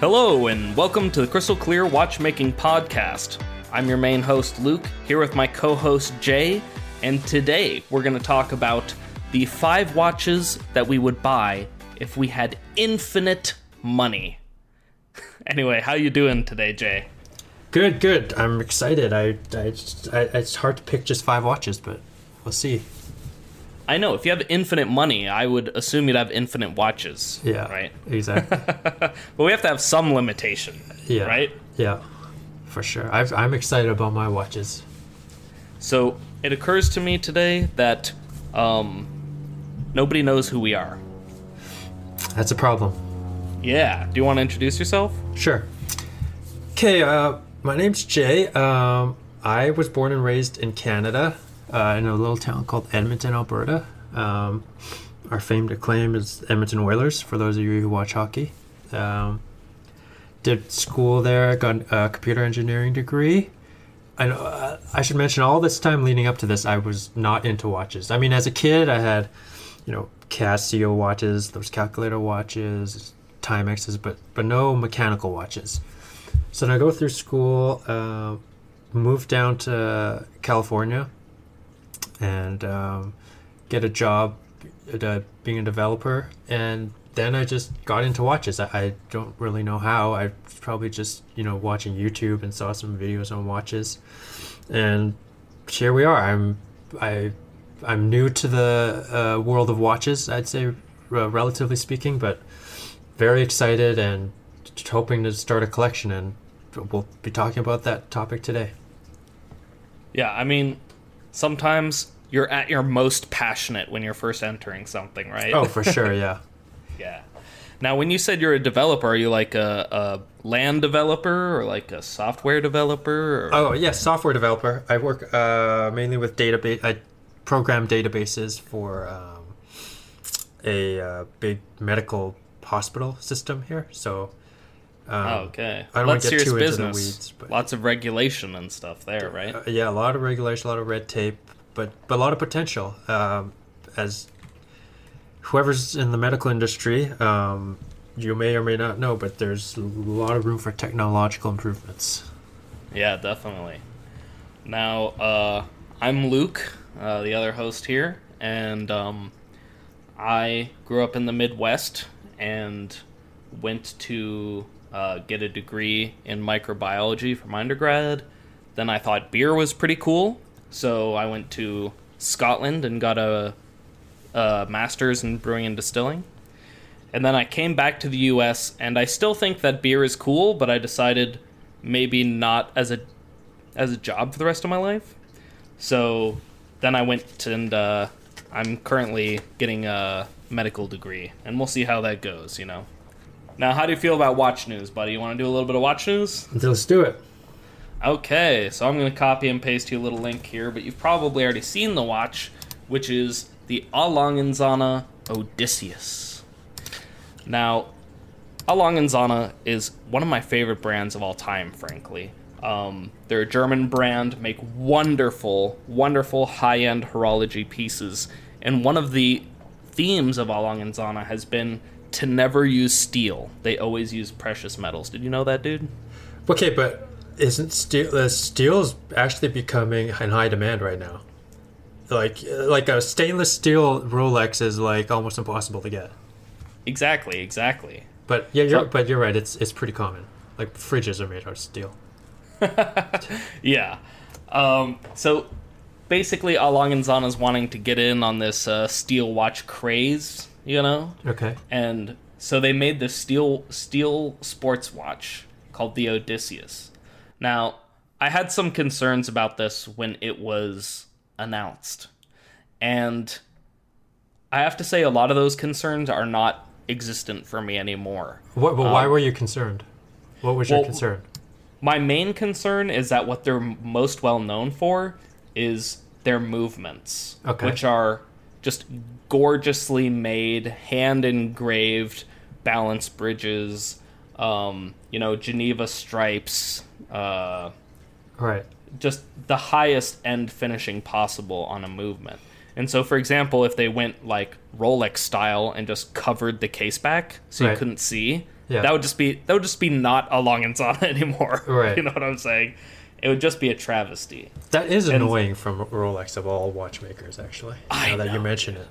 Hello, and welcome to the Crystal Clear Watchmaking Podcast. I'm your main host, Luc, here with my co host, Jay, and today we're going to talk about the five watches that we would buy if we had infinite money. anyway, how you doing today, Jay? Good, good. I'm excited. I, I, I, it's hard to pick just five watches, but we'll see. I know if you have infinite money, I would assume you'd have infinite watches. Yeah, Right. Exactly. But we have to have some limitation. Yeah, Right? Yeah, for sure. I've, I'm excited about my watches. So it occurs to me today that um, nobody knows who we are. That's a problem. Yeah. Do you want to introduce yourself? Sure. Okay, uh, my name's Jay. Um, I was born and raised in Canada, uh, in a little town called Edmonton, Alberta. Um, our famed acclaim is Edmonton Oilers, for those of you who watch hockey. Um, did school there, got a computer engineering degree. I, uh, I should mention all this time leading up to this, I was not into watches. I mean, as a kid, I had, you know, Casio watches, those calculator watches, Timexes, but but no mechanical watches. So then I go through school, uh, move down to California, and um, get a job at, uh, being a developer. And then I just got into watches. I, I don't really know how. I probably just you know watching YouTube and saw some videos on watches, and here we are. I'm I I'm new to the uh, world of watches. I'd say, relatively speaking, but very excited and hoping to start a collection. And we'll be talking about that topic today. Yeah. I mean, sometimes you're at your most passionate when you're first entering something, right? Oh, for sure, yeah. yeah. Now, when you said you're a developer, are you like a, a land developer or like a software developer? Or... Oh, yes, software developer. I work uh, mainly with database. I program databases for um, a uh, big medical hospital system here. So, um, Oh, okay. I don't want to get serious too business. into the weeds, but Lots of regulation and stuff there, right? Uh, yeah, a lot of regulation, a lot of red tape, but but a lot of potential. Um, as whoever's in the medical industry, um, you may or may not know, but there's a lot of room for technological improvements. Yeah, definitely. Now, uh, I'm Luc, uh, the other host here, and um, I grew up in the Midwest and went to uh, get a degree in microbiology my undergrad. Then I thought beer was pretty cool, so I went to Scotland and got a, a master's in brewing and distilling. And then I came back to the US, and I still think that beer is cool, but I decided maybe not as a as a job for the rest of my life. So then I went and uh, I'm currently getting a medical degree, and we'll see how that goes. You know. Now, how do you feel about watch news, buddy? You want to do a little bit of watch news? Let's do it. Okay, so I'm going to copy and paste you a little link here, but you've probably already seen the watch, which is the A. Lange & Odysseus. Now, A. Lange & is one of my favorite brands of all time, frankly. Um, they're a German brand, make wonderful, wonderful high-end horology pieces, and one of the themes of A. Lange & has been to never use steel. They always use precious metals. Did you know that, dude? Okay, but isn't steel uh, steel is actually becoming in high demand right now? Like like a stainless steel Rolex is like almost impossible to get. Exactly, exactly. But yeah, you're, So- but you're right. It's it's pretty common. Like fridges are made out of steel. Yeah. Um, so basically, A. Lange & Söhne is wanting to get in on this uh, steel watch craze, you know, Okay. and so they made this steel steel sports watch called the Odysseus. Now, I had some concerns about this when it was announced, and I have to say a lot of those concerns are not existent for me anymore. What? But why Um, were you concerned? What was your concern? My main concern is that what they're most well known for is their movements, Okay. which are just gorgeously made, hand engraved balance bridges, um, you know, Geneva stripes, uh, Right. just the highest end finishing possible on a movement. And so, for example, if they went like Rolex style and just covered the case back so you couldn't see, Yeah. That would just be that would just be not a Long Zana anymore. Right. You know what I'm saying? It would just be a travesty. That is And- annoying from Rolex of all watchmakers, actually. I now that you know. mention it.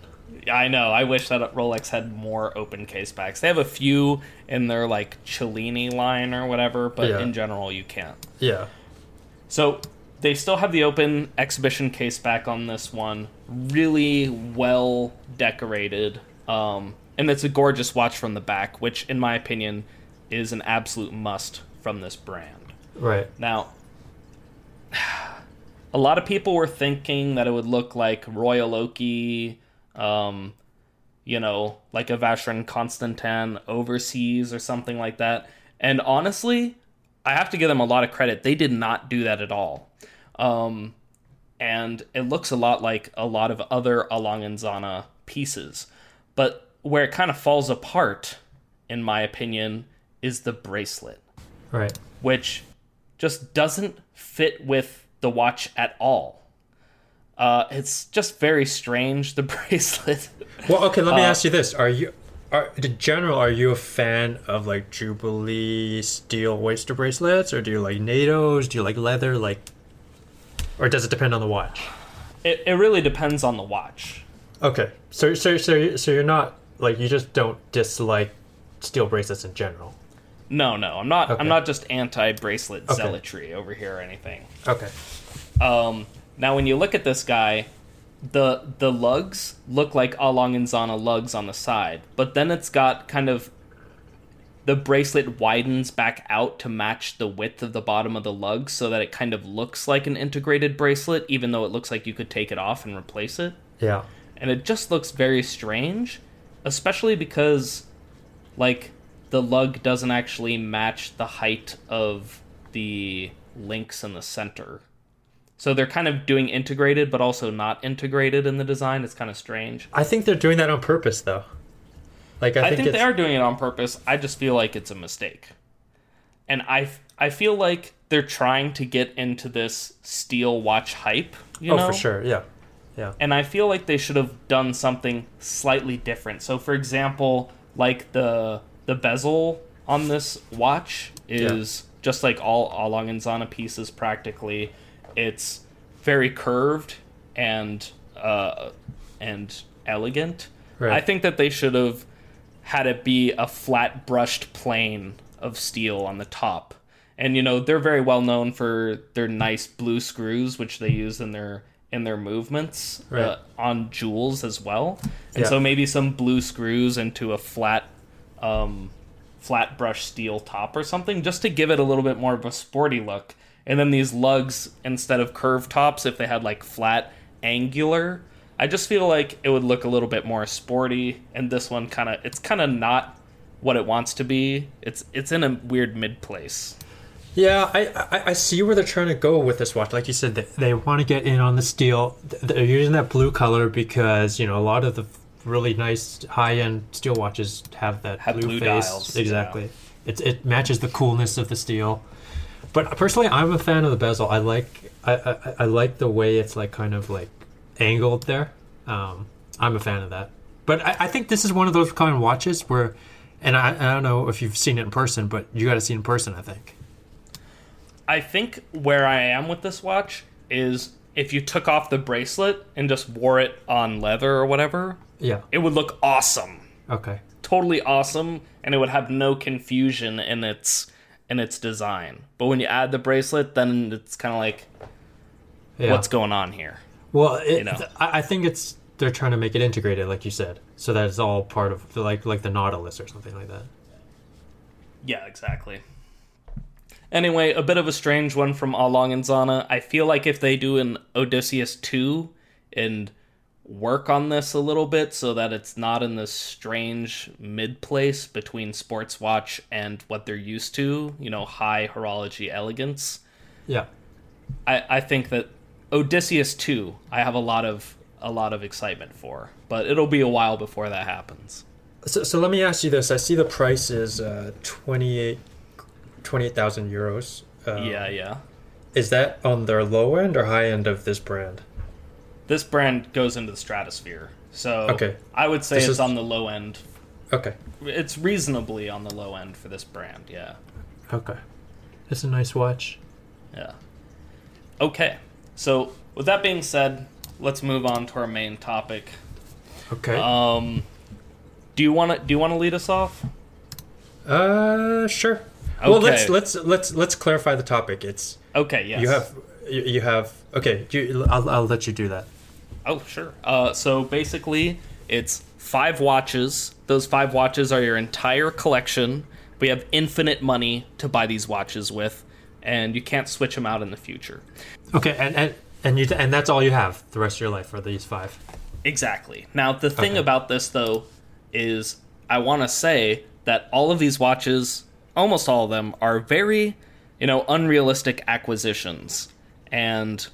I know. I wish that Rolex had more open case backs. They have a few in their like Cellini line or whatever, but Yeah. in general you can't. Yeah. So they still have the open exhibition case back on this one. Really well decorated. Um, and it's a gorgeous watch from the back, which in my opinion is an absolute must from this brand. Right. Now, a lot of people were thinking that it would look like Royal Oki, um, you know, like a Vacheron Constantin overseas or something like that. And honestly, I have to give them a lot of credit. They did not do that at all. Um, and it looks a lot like a lot of other A. Lange & Söhne pieces. But where it kind of falls apart, in my opinion, is the bracelet Right. which just doesn't fit with the watch at all. Uh, it's just very strange. The bracelet. Well, okay. Let me Uh, ask you this: Are you, are in general, are you a fan of like Jubilee steel waster bracelets, or do you like NATO's? Do you like leather? Like, or does it depend on the watch? It, it really depends on the watch. Okay. So, so, so, so you're not like you just don't dislike steel bracelets in general. No, no, I'm not. Okay. I'm not just anti-bracelet Okay. zealotry over here or anything. Okay. Um, now, when you look at this guy, the the lugs look like A. Lange & Söhne lugs on the side, but then it's got kind of the bracelet widens back out to match the width of the bottom of the lug, so that it kind of looks like an integrated bracelet, even though it looks like you could take it off and replace it. Yeah. And it just looks very strange, especially because, like, the lug doesn't actually match the height of the links in the center. So they're kind of doing integrated, but also not integrated in the design. It's kind of strange. I think they're doing that on purpose, though. Like I, I, think, think, they are doing it on purpose. I just feel like it's a mistake. And I, I feel like they're trying to get into this steel watch hype. You Oh, know? for sure. Yeah. Yeah. and I feel like they should have done something slightly different. So, for example, like the the bezel on this watch is just like all A. Lange & Söhne pieces. Practically, it's very curved and uh, and elegant. Right. I think that they should have had it be a flat brushed plane of steel on the top. And you know, they're very well known for their nice blue screws which they use in their in their movements Right. uh, on jewels as well. And Yeah. so maybe some blue screws into a flat um flat brush steel top or something just to give it a little bit more of a sporty look. And then these lugs instead of curved tops if they had like flat angular I just feel like it would look a little bit more sporty, and this one kind of it's kind of not what it wants to be. It's it's in a weird mid place. Yeah, I, I I see where they're trying to go with this watch. Like you said, they, they want to get in on the steel. They're using that blue color because you know a lot of the really nice high end steel watches have that Have blue, blue face. dials, Exactly. It it matches the coolness of the steel. But personally, I'm a fan of the bezel. I like I, I, I like the way it's like kind of like angled there. Um, I'm a fan of that. But I, I think this is one of those kind of watches where, and I, I don't know if you've seen it in person, but you got to see it in person. I think. I think where I am with this watch is if you took off the bracelet and just wore it on leather or whatever, Yeah. it would look awesome. Okay. Totally awesome and it would have no confusion in its in its design. But when you add the bracelet, then it's kind of like Yeah. what's going on here? well, it, you know? I, I think it's they're trying to make it integrated, like you said, so that it's all part of the, like like the Nautilus or something like that. Yeah, exactly. Anyway, a bit of a strange one from A. Lange & Söhne. I feel like if they do an Odysseus 2 and work on this a little bit so that it's not in this strange mid place between sports watch and what they're used to, you know, high horology elegance. Yeah. I, I think that Odysseus 2, I have a lot of a lot of excitement for, but it'll be a while before that happens. So, so let me ask you this: I see the price is uh, 28 28,000 euros. Uh, yeah, yeah. Is that on their low end or high end of this brand? This brand goes into the stratosphere. So Okay. I would say This it's is- on the low end Okay. It's reasonably on the low end for this brand. Yeah. Okay. It's a nice watch. Yeah. Okay. So with that being said, let's move on to our main topic. Okay. Um, do you want to do you want to lead us off? Uh, sure. Okay. Well, let's let's let's let's clarify the topic. It's Okay. Yes. you have you, you have okay. You, I'll I'll let you do that. Oh, sure. Uh, so basically, it's five watches. Those five watches are your entire collection. We have infinite money to buy these watches with, and you can't switch them out in the future. Okay, and and and you and that's all you have the rest of your life for these five. Exactly. Now, the thing Okay. about this, though, is I want to say that all of these watches, almost all of them, are very, you know, unrealistic acquisitions. And,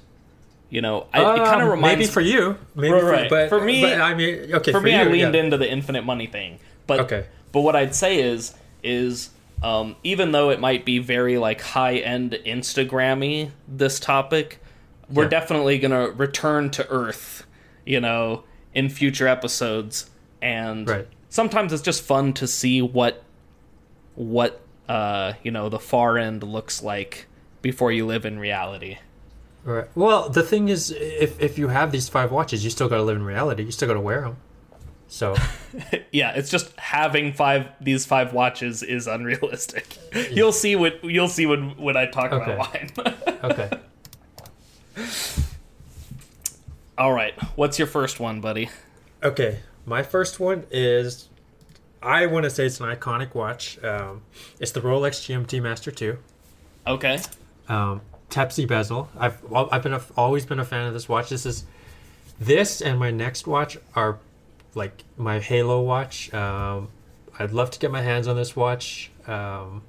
you know, I, it kind of Um, reminds maybe for you, maybe Right, for, but For me- but I mean, okay, for, me, I leaned yeah. into the infinite money thing. But Okay. but what I'd say is is um, even though it might be very like high end Instagrammy this topic, we're Yeah. definitely gonna return to Earth, you know, in future episodes. And Right. sometimes it's just fun to see what what uh, you know the far end looks like before you live in reality. Right. Well, the thing is, if if you have these five watches, you still got to live in reality. You still got to wear them. So Yeah, it's just having five these five watches is unrealistic. You'll see what you'll see when when I talk Okay. about mine. okay. All right, what's your first one, buddy? Okay, my first one is I want to say it's an iconic watch. Um, it's the Rolex GMT Master 2. Okay. Um, Pepsi bezel. I've I've been a, always been a fan of this watch. This is this and my next watch are like my Halo watch. Um, I'd love to get my hands on this watch. Um,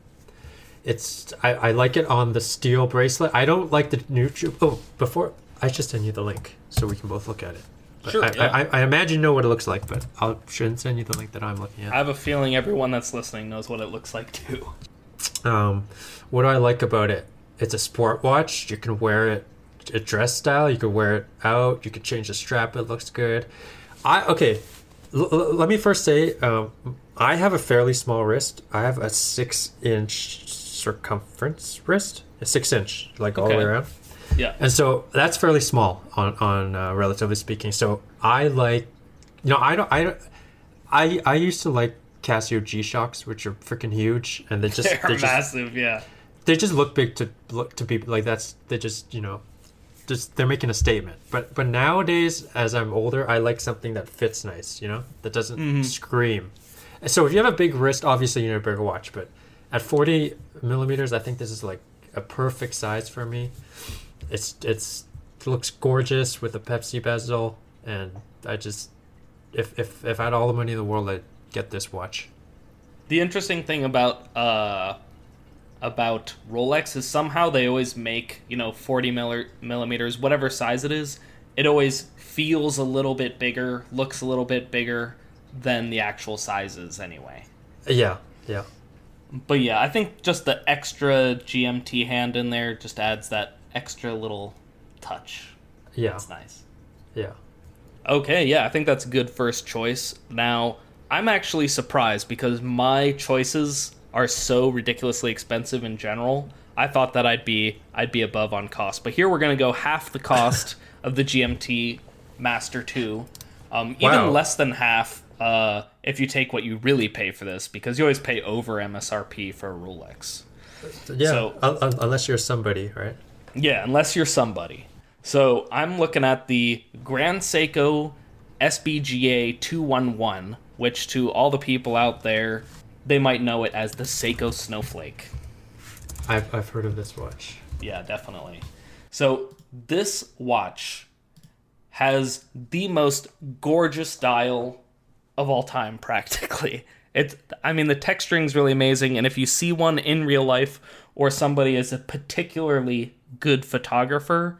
it's I, I like it on the steel bracelet. I don't like the neutral. Oh, before I should send you the link so we can both look at it. But Sure, I, yeah. I, I imagine you know what it looks like, but I shouldn't send you the link that I'm looking at. I have a feeling everyone that's listening knows what it looks like too. Um, what do I like about it? It's a sport watch. You can wear it a dress style. You can wear it out. You can change the strap. It looks good. I okay. L- l- let me first say, um, I have a fairly small wrist. I have a six inch circumference wrist, a six inch, like all the way around. Yeah. And so that's fairly small on on uh, relatively speaking. So I like, you know, I don't, I don't, I I used to like Casio G Shocks, which are freaking huge, and they just They're they just massive, yeah. They just look big to look to people like that's they just you know just they're making a statement. But but nowadays as i'm older i like something that fits nice you know that doesn't scream. So if you have a big wrist obviously you need a bigger watch but at 40 millimeters i think this is like a perfect size for me. It's it's it looks gorgeous with a pepsi bezel and i just if if if i had all the money in the world i'd get this watch. The interesting thing about uh about Rolex is somehow they always make, you know, 40 milli- millimeters, whatever size it is, it always feels a little bit bigger, looks a little bit bigger than the actual sizes anyway. yeah yeah But yeah, I think just the extra GMT hand in there just adds that extra little touch. yeah It's nice. yeah Okay, yeah, I think that's a good first choice. Now, I'm actually surprised because my choices are so ridiculously expensive in general. I thought that I'd be I'd be above on cost, but here we're gonna go half the cost of the GMT Master Two, um, even Wow. less than half uh, if you take what you really pay for this, because you always pay over MSRP for a Rolex. yeah So- un- un- unless you're somebody right Yeah, unless you're somebody. So I'm looking at the Grand Seiko SBGA 211, which to all the people out there, they might know it as the Seiko Snowflake. I've, I've heard of this watch. Yeah, definitely. So this watch has the most gorgeous dial of all time, practically. It's, I mean, the texturing is really amazing, and if you see one in real life or somebody is a particularly good photographer,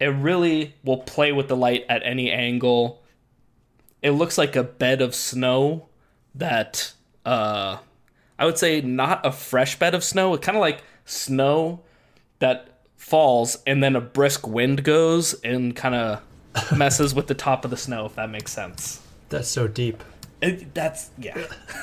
it really will play with the light at any angle. It looks like a bed of snow that, uh, I would say not a fresh bed of snow, kind of like snow that falls and then a brisk wind goes and kind of messes with the top of the snow if that makes sense That's so deep. It, that's yeah,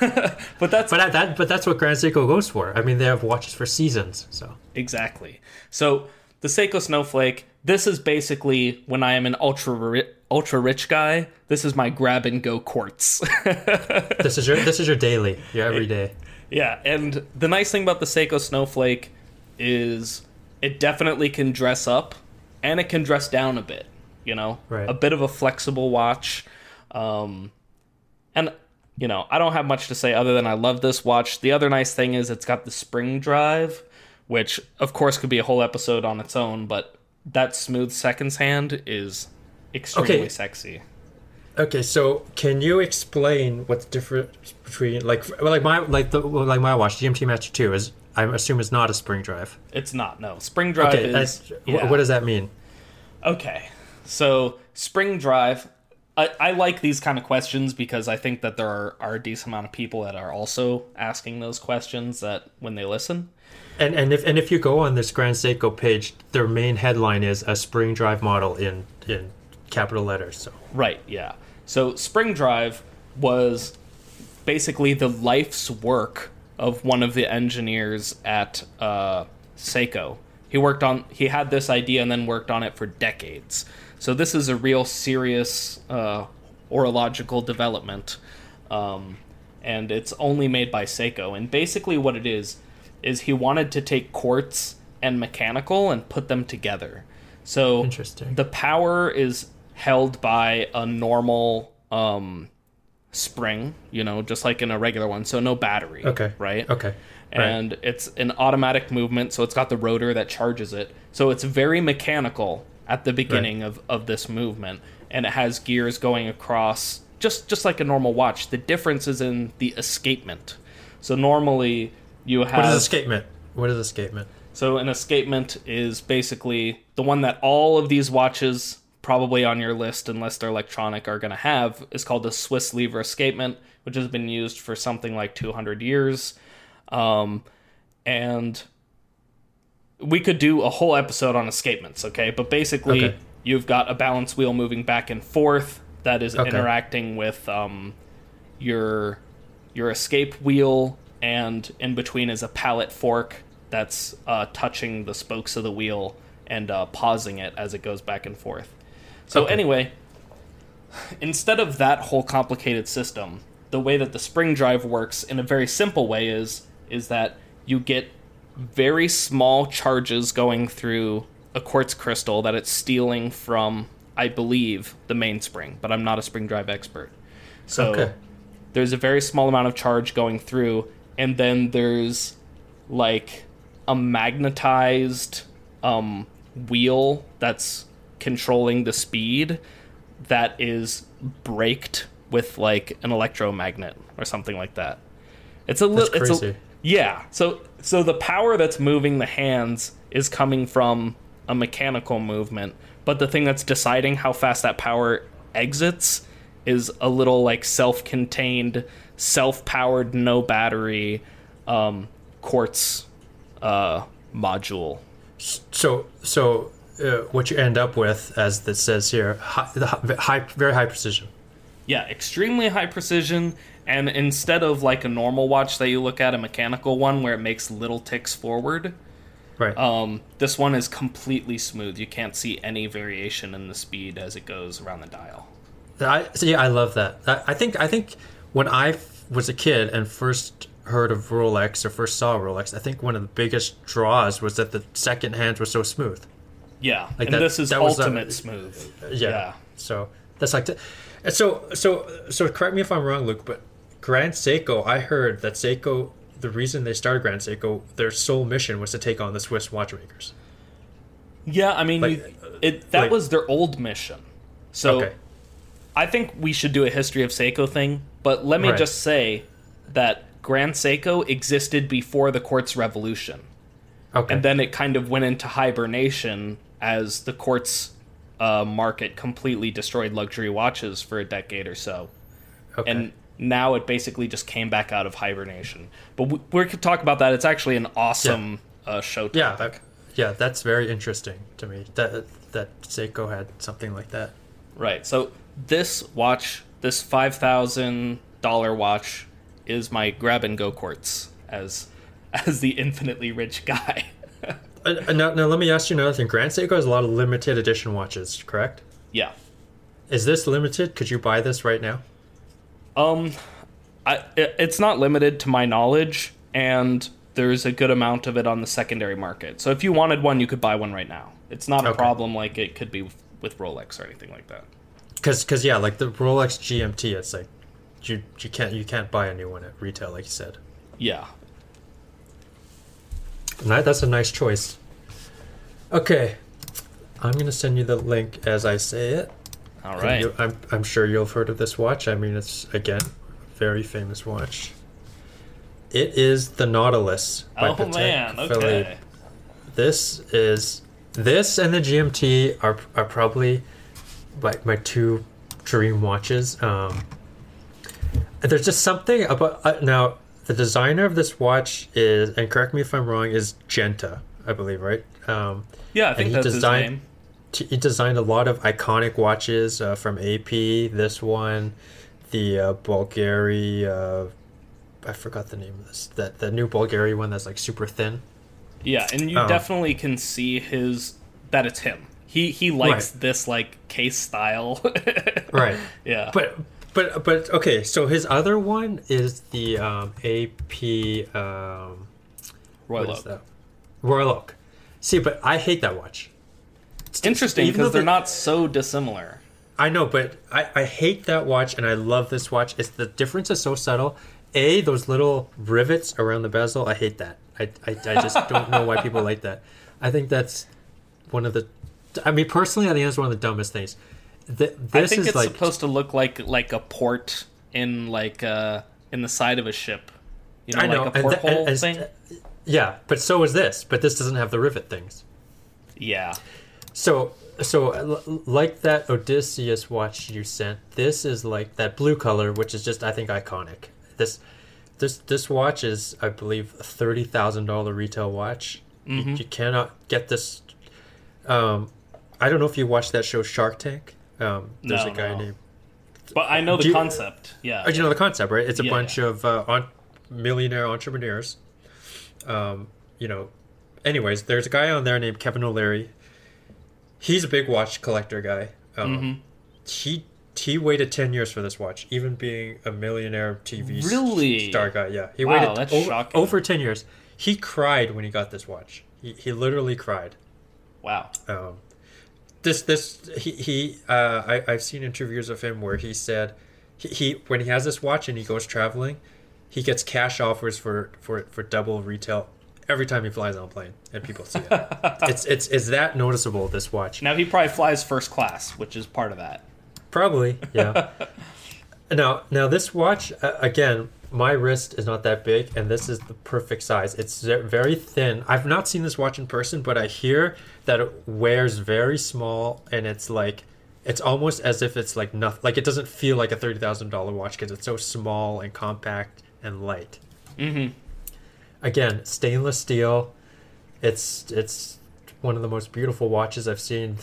but that's But that, that but that's what Grand Seiko goes for. I mean, they have watches for seasons. So exactly. So the Seiko Snowflake. This is basically when I am an ultra ri- ultra rich guy. This is my grab and go quartz. this is your this is your daily, your everyday. yeah, and the nice thing about the Seiko Snowflake is it definitely can dress up and it can dress down a bit. You know, Right. a bit of a flexible watch. Um, and you know, I don't have much to say other than I love this watch. The other nice thing is it's got the spring drive, which of course could be a whole episode on its own, but that smooth seconds hand is extremely Okay. sexy. Okay, so can you explain what the difference between like well, like my like the like my watch GMT Master Two is I assume is not a spring drive. It's not no spring drive Okay, is yeah. what does that mean? Okay. So, spring drive. I, I like these kind of questions because I think that there are, are a decent amount of people that are also asking those questions that when they listen. And and if and if you go on this Grand Seiko page, their main headline is a spring drive model in in capital letters. So Right, yeah. So, spring drive was basically the life's work of one of the engineers at uh, Seiko. He worked on, he had this idea and then worked on it for decades. So, this is a real serious uh, horological development. Um, and it's only made by Seiko. And basically, what it is, is he wanted to take quartz and mechanical and put them together. So, the power is held by a normal um, spring, you know, just like in a regular one. So no battery. Okay. Right. okay, right. And it's an automatic movement, so it's got the rotor that charges it. So it's very mechanical at the beginning of, of this movement, and it has gears going across just just like a normal watch. The difference is in the escapement. So normally you have what is escapement? What is escapement? so an escapement is basically the one that all of these watches probably on your list unless they're electronic are going to have is called the Swiss lever escapement, which has been used for something like 200 years. Um, and we could do a whole episode on escapements, okay? But basically, Okay. you've got a balance wheel moving back and forth that is Okay. interacting with um, your your escape wheel, and in between is a pallet fork that's uh, touching the spokes of the wheel and uh, pausing it as it goes back and forth. So Okay. anyway, instead of that whole complicated system, the way that the spring drive works in a very simple way is is that you get very small charges going through a quartz crystal that it's stealing from I believe the mainspring, but I'm not a spring drive expert. So Okay. there's a very small amount of charge going through and then there's like a magnetized um, wheel that's controlling the speed that is braked with like an electromagnet or something like that. It's a little it's a, yeah. So so the power that's moving the hands is coming from a mechanical movement, but the thing that's deciding how fast that power exits is a little like self-contained, self-powered, no battery um, quartz uh, module. So so uh, what you end up with, as it says here, high, high, very high precision. Yeah, extremely high precision. And instead of like a normal watch that you look at, a mechanical one where it makes little ticks forward, Right. um, this one is completely smooth. You can't see any variation in the speed as it goes around the dial. I so yeah, I love that. I, I think I think when I f- was a kid and first heard of Rolex or first saw Rolex, I think one of the biggest draws was that the second hands were so smooth. Yeah, Like and that- this is that was, uh, ultimate smooth. Yeah. Yeah. So that's like the, so so so correct me if I'm wrong, Luc, but Grand Seiko, I heard that Seiko the reason they started Grand Seiko, their sole mission was to take on the Swiss watchmakers. Yeah, I mean, Like, you, it that like- was their old mission. So okay. I think we should do a history of Seiko thing, but let me Right. just say that Grand Seiko existed before the quartz revolution. Okay. and then it kind of went into hibernation as the quartz uh, market completely destroyed luxury watches for a decade or so okay. and now it basically just came back out of hibernation but we, we could talk about that it's actually an awesome uh, show yeah, that, yeah, that's very interesting to me. That that Seiko had something like that. right so this watch this 5000 dollar watch is my grab and go quartz as as the infinitely rich guy. Uh, uh, now, now let me ask you another thing. Grand Seiko has a lot of limited edition watches, correct? yeah. Is this limited? Could you buy this right now? Um, I it, it's not limited to my knowledge, and there's a good amount of it on the secondary market. So if you wanted one, you could buy one right now. It's not a Okay. problem like it could be with, with Rolex or anything like that. Because, cause, yeah, like the Rolex GMT, it's like you you can't you can't buy a new one at retail, like you said. Yeah. That, that's a nice choice. Okay, I'm gonna send you the link as I say it. All right. you- I'm I'm sure you've heard of this watch. I mean, it's again a very famous watch. It is the Nautilus. by Oh Patek man. Philippe. Okay. This is this and the GMT are are probably like my two dream watches. Um, there's just something about uh, now the designer of this watch is, and correct me if I'm wrong, is Genta, I believe, right? Um, Yeah, I think he that's designed- his name. t- he designed a lot of iconic watches uh, from AP. This one, the uh, Bulgari. Uh, I forgot the name of this. That the new Bulgari one that's like super thin. Yeah, and you Um, definitely can see his that it's him. He he likes this like case style. Right. Yeah. But but but okay. So his other one is the um, AP. Um, Royal Oak. Royal Oak. See, but I hate that watch. It's interesting Even though because they're not so dissimilar. I know, but I, I hate that watch and I love this watch. It's the difference is so subtle. A those little rivets around the bezel. I hate that. I I, I just don't know why people like that. I think that's one of the. I mean, personally, I think that's one of the dumbest things. Th- I this think is it's like supposed to look like like a port in like uh in the side of a ship. You know, I know, like a th- porthole and- thing. yeah, but so is this. But this doesn't have the rivet things. yeah. So, so like that Odysseus watch you sent, this is like that blue color, which is just I think iconic. This, this, this watch is I believe a thirty thousand dollar retail watch. You, Mm-hmm. you cannot get this. Um, I don't know if you watched that show Shark Tank. Um, there's No, a guy no. named. But I know the you- concept. Yeah. Oh, you know the concept, right? It's a Yeah, bunch yeah. of uh, on, millionaire entrepreneurs. Um, you know, anyways, there's a guy on there named Kevin O'Leary. He's a big watch collector guy. Um, Mm-hmm. He he waited ten years for this watch, even being a millionaire TV Really? star guy. Yeah, he Wow, waited that's over, shocking. over ten years. He cried when he got this watch. He he literally cried. wow. Um, this this he he uh, I I've seen interviews of him where he said he, he when he has this watch and he goes traveling, he gets cash offers for for for double retail every time he flies on a plane and people see it. it's it's it's that noticeable this watch. Now he probably flies first class, which is part of that. Probably yeah. now now this watch uh, again. My wrist is not that big, and this is the perfect size. It's very thin. I've not seen this watch in person, but I hear that it wears very small, and it's like it's almost as if it's like nothing. Like it doesn't feel like a thirty thousand dollar watch because it's so small and compact and light. Mm-hmm. Again, stainless steel. It's it's one of the most beautiful watches I've seen.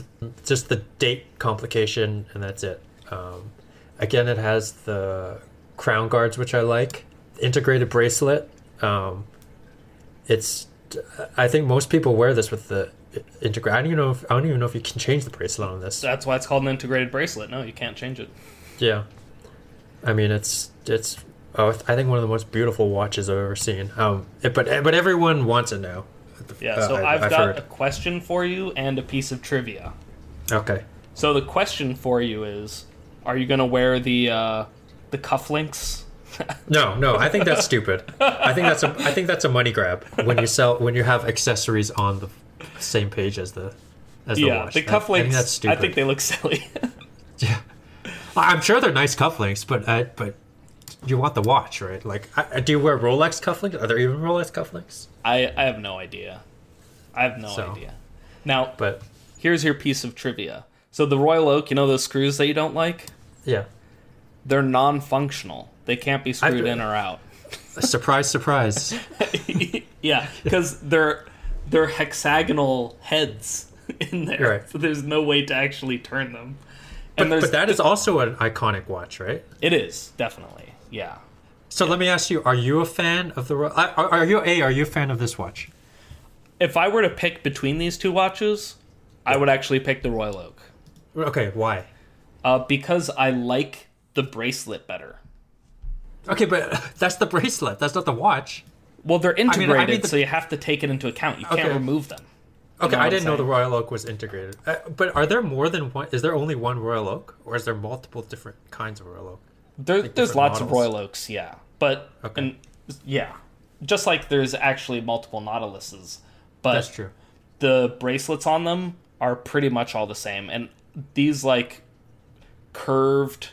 Just the date complication, and that's it. Um, again, it has the crown guards, which I like. Integrated bracelet. Um, it's. I think most people wear this with the integrated. I don't even know. If, I don't even know if you can change the bracelet on this. That's why it's called an integrated bracelet. No, you can't change it. Yeah, I mean it's it's. Oh, I think one of the most beautiful watches I've ever seen. Um, it, but but everyone wants it now. Yeah. Uh, So I- I've, I've got heard. a question for you and a piece of trivia. Okay. So the question for you is: Are you gonna wear the uh, the cufflinks? No, no, I think that's stupid. I think that's a I think that's a money grab when you sell when you have accessories on the same page as the as the yeah, watch. the I- I cufflinks. think that's stupid. I, think they look silly. yeah. I'm sure they're nice cufflinks, but uh, but you want the watch, right? Like, I, do you wear Rolex cufflinks? Are there even Rolex cufflinks? I I have no idea. I have no So. idea. Now, But here's your piece of trivia. So the Royal Oak, you know those screws that you don't like? yeah, They're non-functional. They can't be screwed in or out. surprise, surprise. yeah, because they're they're hexagonal heads in there, Right. so there's no way to actually turn them. But, And there's but that is also an iconic watch, right? it is definitely. Yeah. So let me ask you: Are you a fan of the? Are, are you a? Are you a fan of this watch? If I were to pick between these two watches, I would actually pick the Royal Oak. Okay, why? Uh, because I like the bracelet better. Okay, but that's the bracelet. That's not the watch. Well, they're mean, I integrated, mean the- so you have to take it into account. You can't remove them. You Okay, I didn't know the? Royal Oak was integrated. Uh, but are there more than one? Is there only one Royal Oak, or is there multiple different kinds of Royal Oak? There, there's different lots of. Royal Oaks, yeah, but Okay. and yeah, just like there's actually multiple Nautiluses, but That's true. the bracelets on them are pretty much all the same, and these like curved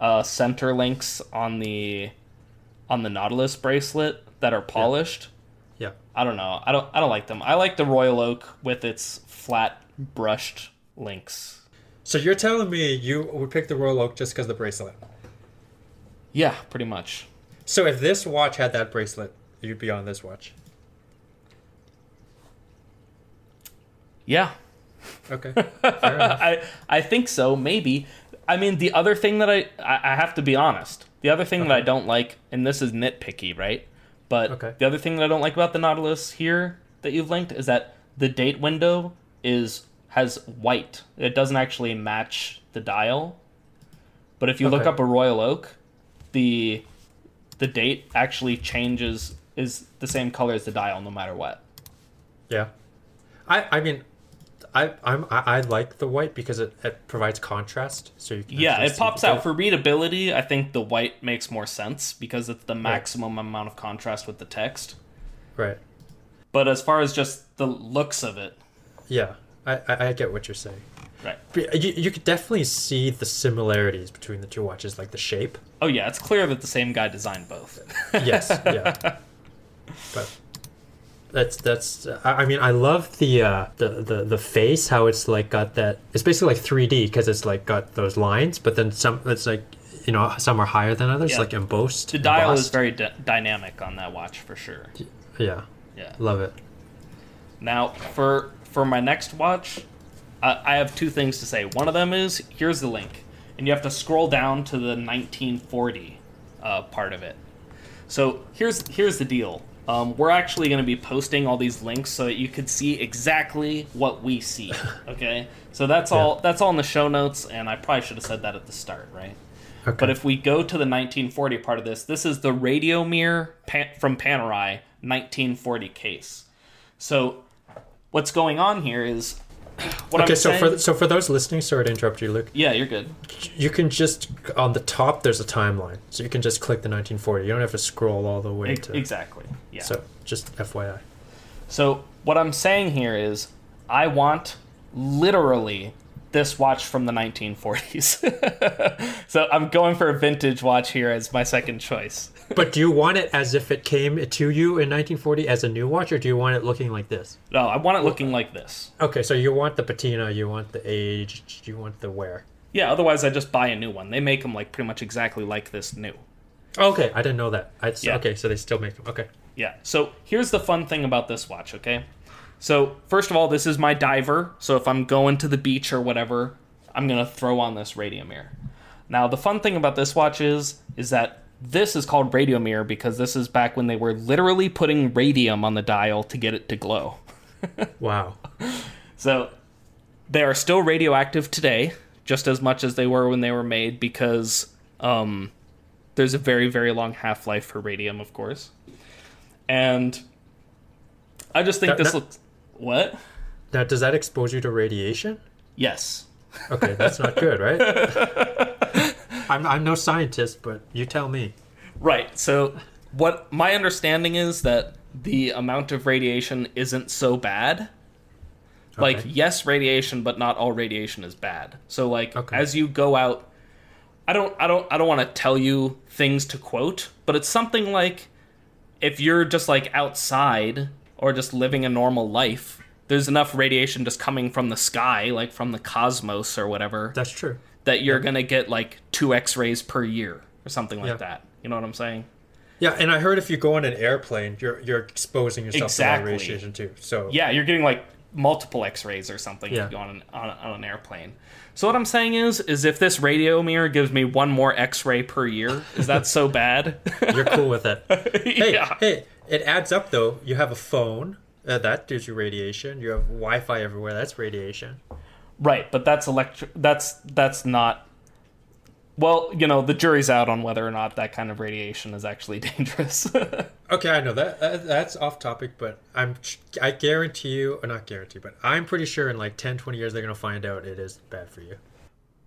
uh, center links on the on the Nautilus bracelet that are polished. Yeah. I don't know. I don't. I don't like them. I like the Royal Oak with its flat brushed links. So you're telling me you would pick the Royal Oak just because the bracelet? Yeah, pretty much. So if this watch had that bracelet, you'd be on this watch. Yeah, Okay. Fair. I I think so. Maybe. I mean, the other thing that I I, I have to be honest. The other thing that I don't like, and this is nitpicky, right? But Okay. the other thing that I don't like about the Nautilus here that you've linked is that the date window is has white. It doesn't actually match the dial. But if you look up a Royal Oak, the the date actually changes is the same color as the dial no matter what. Yeah. I I mean, I I'm I, I like the white because it, it provides contrast. So you can Yeah, it pops out for readability. I think the white makes more sense because it's the maximum amount of contrast with the text. right. But as far as just the looks of it, Yeah, I, I I get what you're saying. right? But you you could definitely see the similarities between the two watches, like the shape. Oh yeah, it's clear that the same guy designed both. Yes, yeah. But that's that's. I I mean, I love the uh, the the the face. How it's like got that. It's basically like 3D because it's like got those lines, but then some. It's like you know some are higher than others, Yeah. like embossed. The dial is very d- dynamic on that watch for sure. Yeah, Yeah. love it. Now for for my next watch, I, I have two things to say. One of them is here's the link, and you have to scroll down to the 1940 uh, part of it. So here's here's the deal. Um, we're actually going to be posting all these links so that you could see exactly what we see. Okay, so that's all that's all in the show notes, and I probably should have said that at the start, right? Okay. But if we go to the 1940 part of this, this is the Radiomir pan- from Panerai 1940 case. So what's going on here is what okay, I'm so saying. for so for those listening, sorry to interrupt you, Luc. yeah, you're good. You can just on the top. There's a timeline, so you can just click the 1940. You don't have to scroll all the way E- to. exactly. Yeah. So just FYI. So what I'm saying here is, I want literally this watch from the 1940s. so I'm going for a vintage watch here as my second choice. But do you want it as if it came to you in 1940 as a new watch, or do you want it looking like this? No, I want it looking like this. Okay, so you want the patina, you want the age, you want the wear. Yeah, otherwise I just buy a new one. They make them like pretty much exactly like this new. Okay, I didn't know that. I, Yeah. Okay, so they still make them. Okay. Yeah. So here's the fun thing about this watch, okay? So, first of all, this is my diver. So if I'm going to the beach or whatever, I'm going to throw on this Radiomir. Now, the fun thing about this watch is is that this is called Radiomir because this is back when they were literally putting radium on the dial to get it to glow. Wow. So they are still radioactive today, just as much as they were when they were made, because um, there's a very, very long half life for radium, of course. And I just think That- this that- looks. What? Now, does that expose you to radiation? Yes. Okay, that's not good, right? I'm, I'm no scientist, but you tell me. Right. So, what my understanding is that the amount of radiation isn't so bad. Like, yes, radiation, but not all radiation is bad. So, like, Okay. as you go out, I don't, I don't, I don't want to tell you things to quote, but it's something like, if you're just like outside or just living a normal life, there's enough radiation just coming from the sky, like from the cosmos or whatever, That's true. That you're gonna get like two X-rays per year or something like Yeah. that. You know what I'm saying? Yeah, and I heard if you go on an airplane, you're you're exposing yourself Exactly. to radiation too. So Yeah, you're getting like multiple X-rays or something Yeah. if you go on an, on, on an airplane. So what I'm saying is, is if this Radiomir gives me one more X-ray per year, is that so bad? You're cool with it. Hey, yeah. hey, it adds up though. You have a phone. Uh, that gives you radiation. You have Wi-Fi everywhere. That's radiation. Right, but that's electric. That's that's not. Well, you know, the jury's out on whether or not that kind of radiation is actually dangerous. Okay, I know that, that that's off topic, but I'm I guarantee you, or not guarantee, but I'm pretty sure in like 10, 20 years they're gonna find out it is bad for you.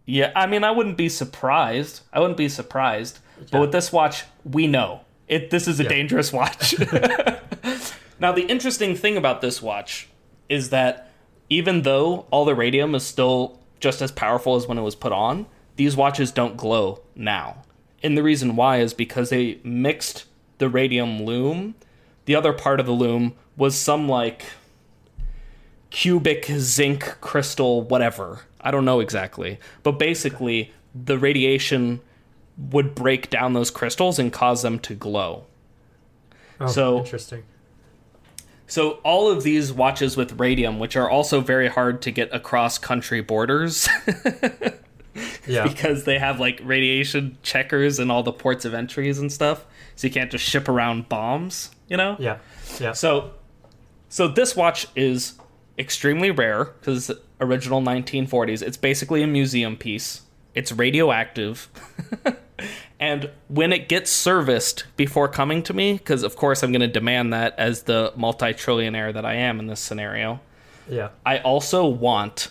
yeah, I mean, I wouldn't be surprised. I wouldn't be surprised. Yeah. But with this watch, we know it. This is a Yeah. dangerous watch. now, the interesting thing about this watch is that even though all the radium is still just as powerful as when it was put on, these watches don't glow now. And the reason why is because they mixed the radium loom. The other part of the loom was some like cubic zinc crystal, whatever. I don't know exactly. But basically, the radiation would break down those crystals and cause them to glow. Oh, So- interesting. So all of these watches with radium, which are also very hard to get across country borders Yeah. because they have like radiation checkers and all the ports of entries and stuff, so you can't just ship around bombs, you know? Yeah. Yeah. So, so this watch is extremely rare because it's original 1940s. It's basically a museum piece. It's radioactive, and when it gets serviced before coming to me, because of course I'm going to demand that as the multi-trillionaire that I am in this scenario. Yeah. I also want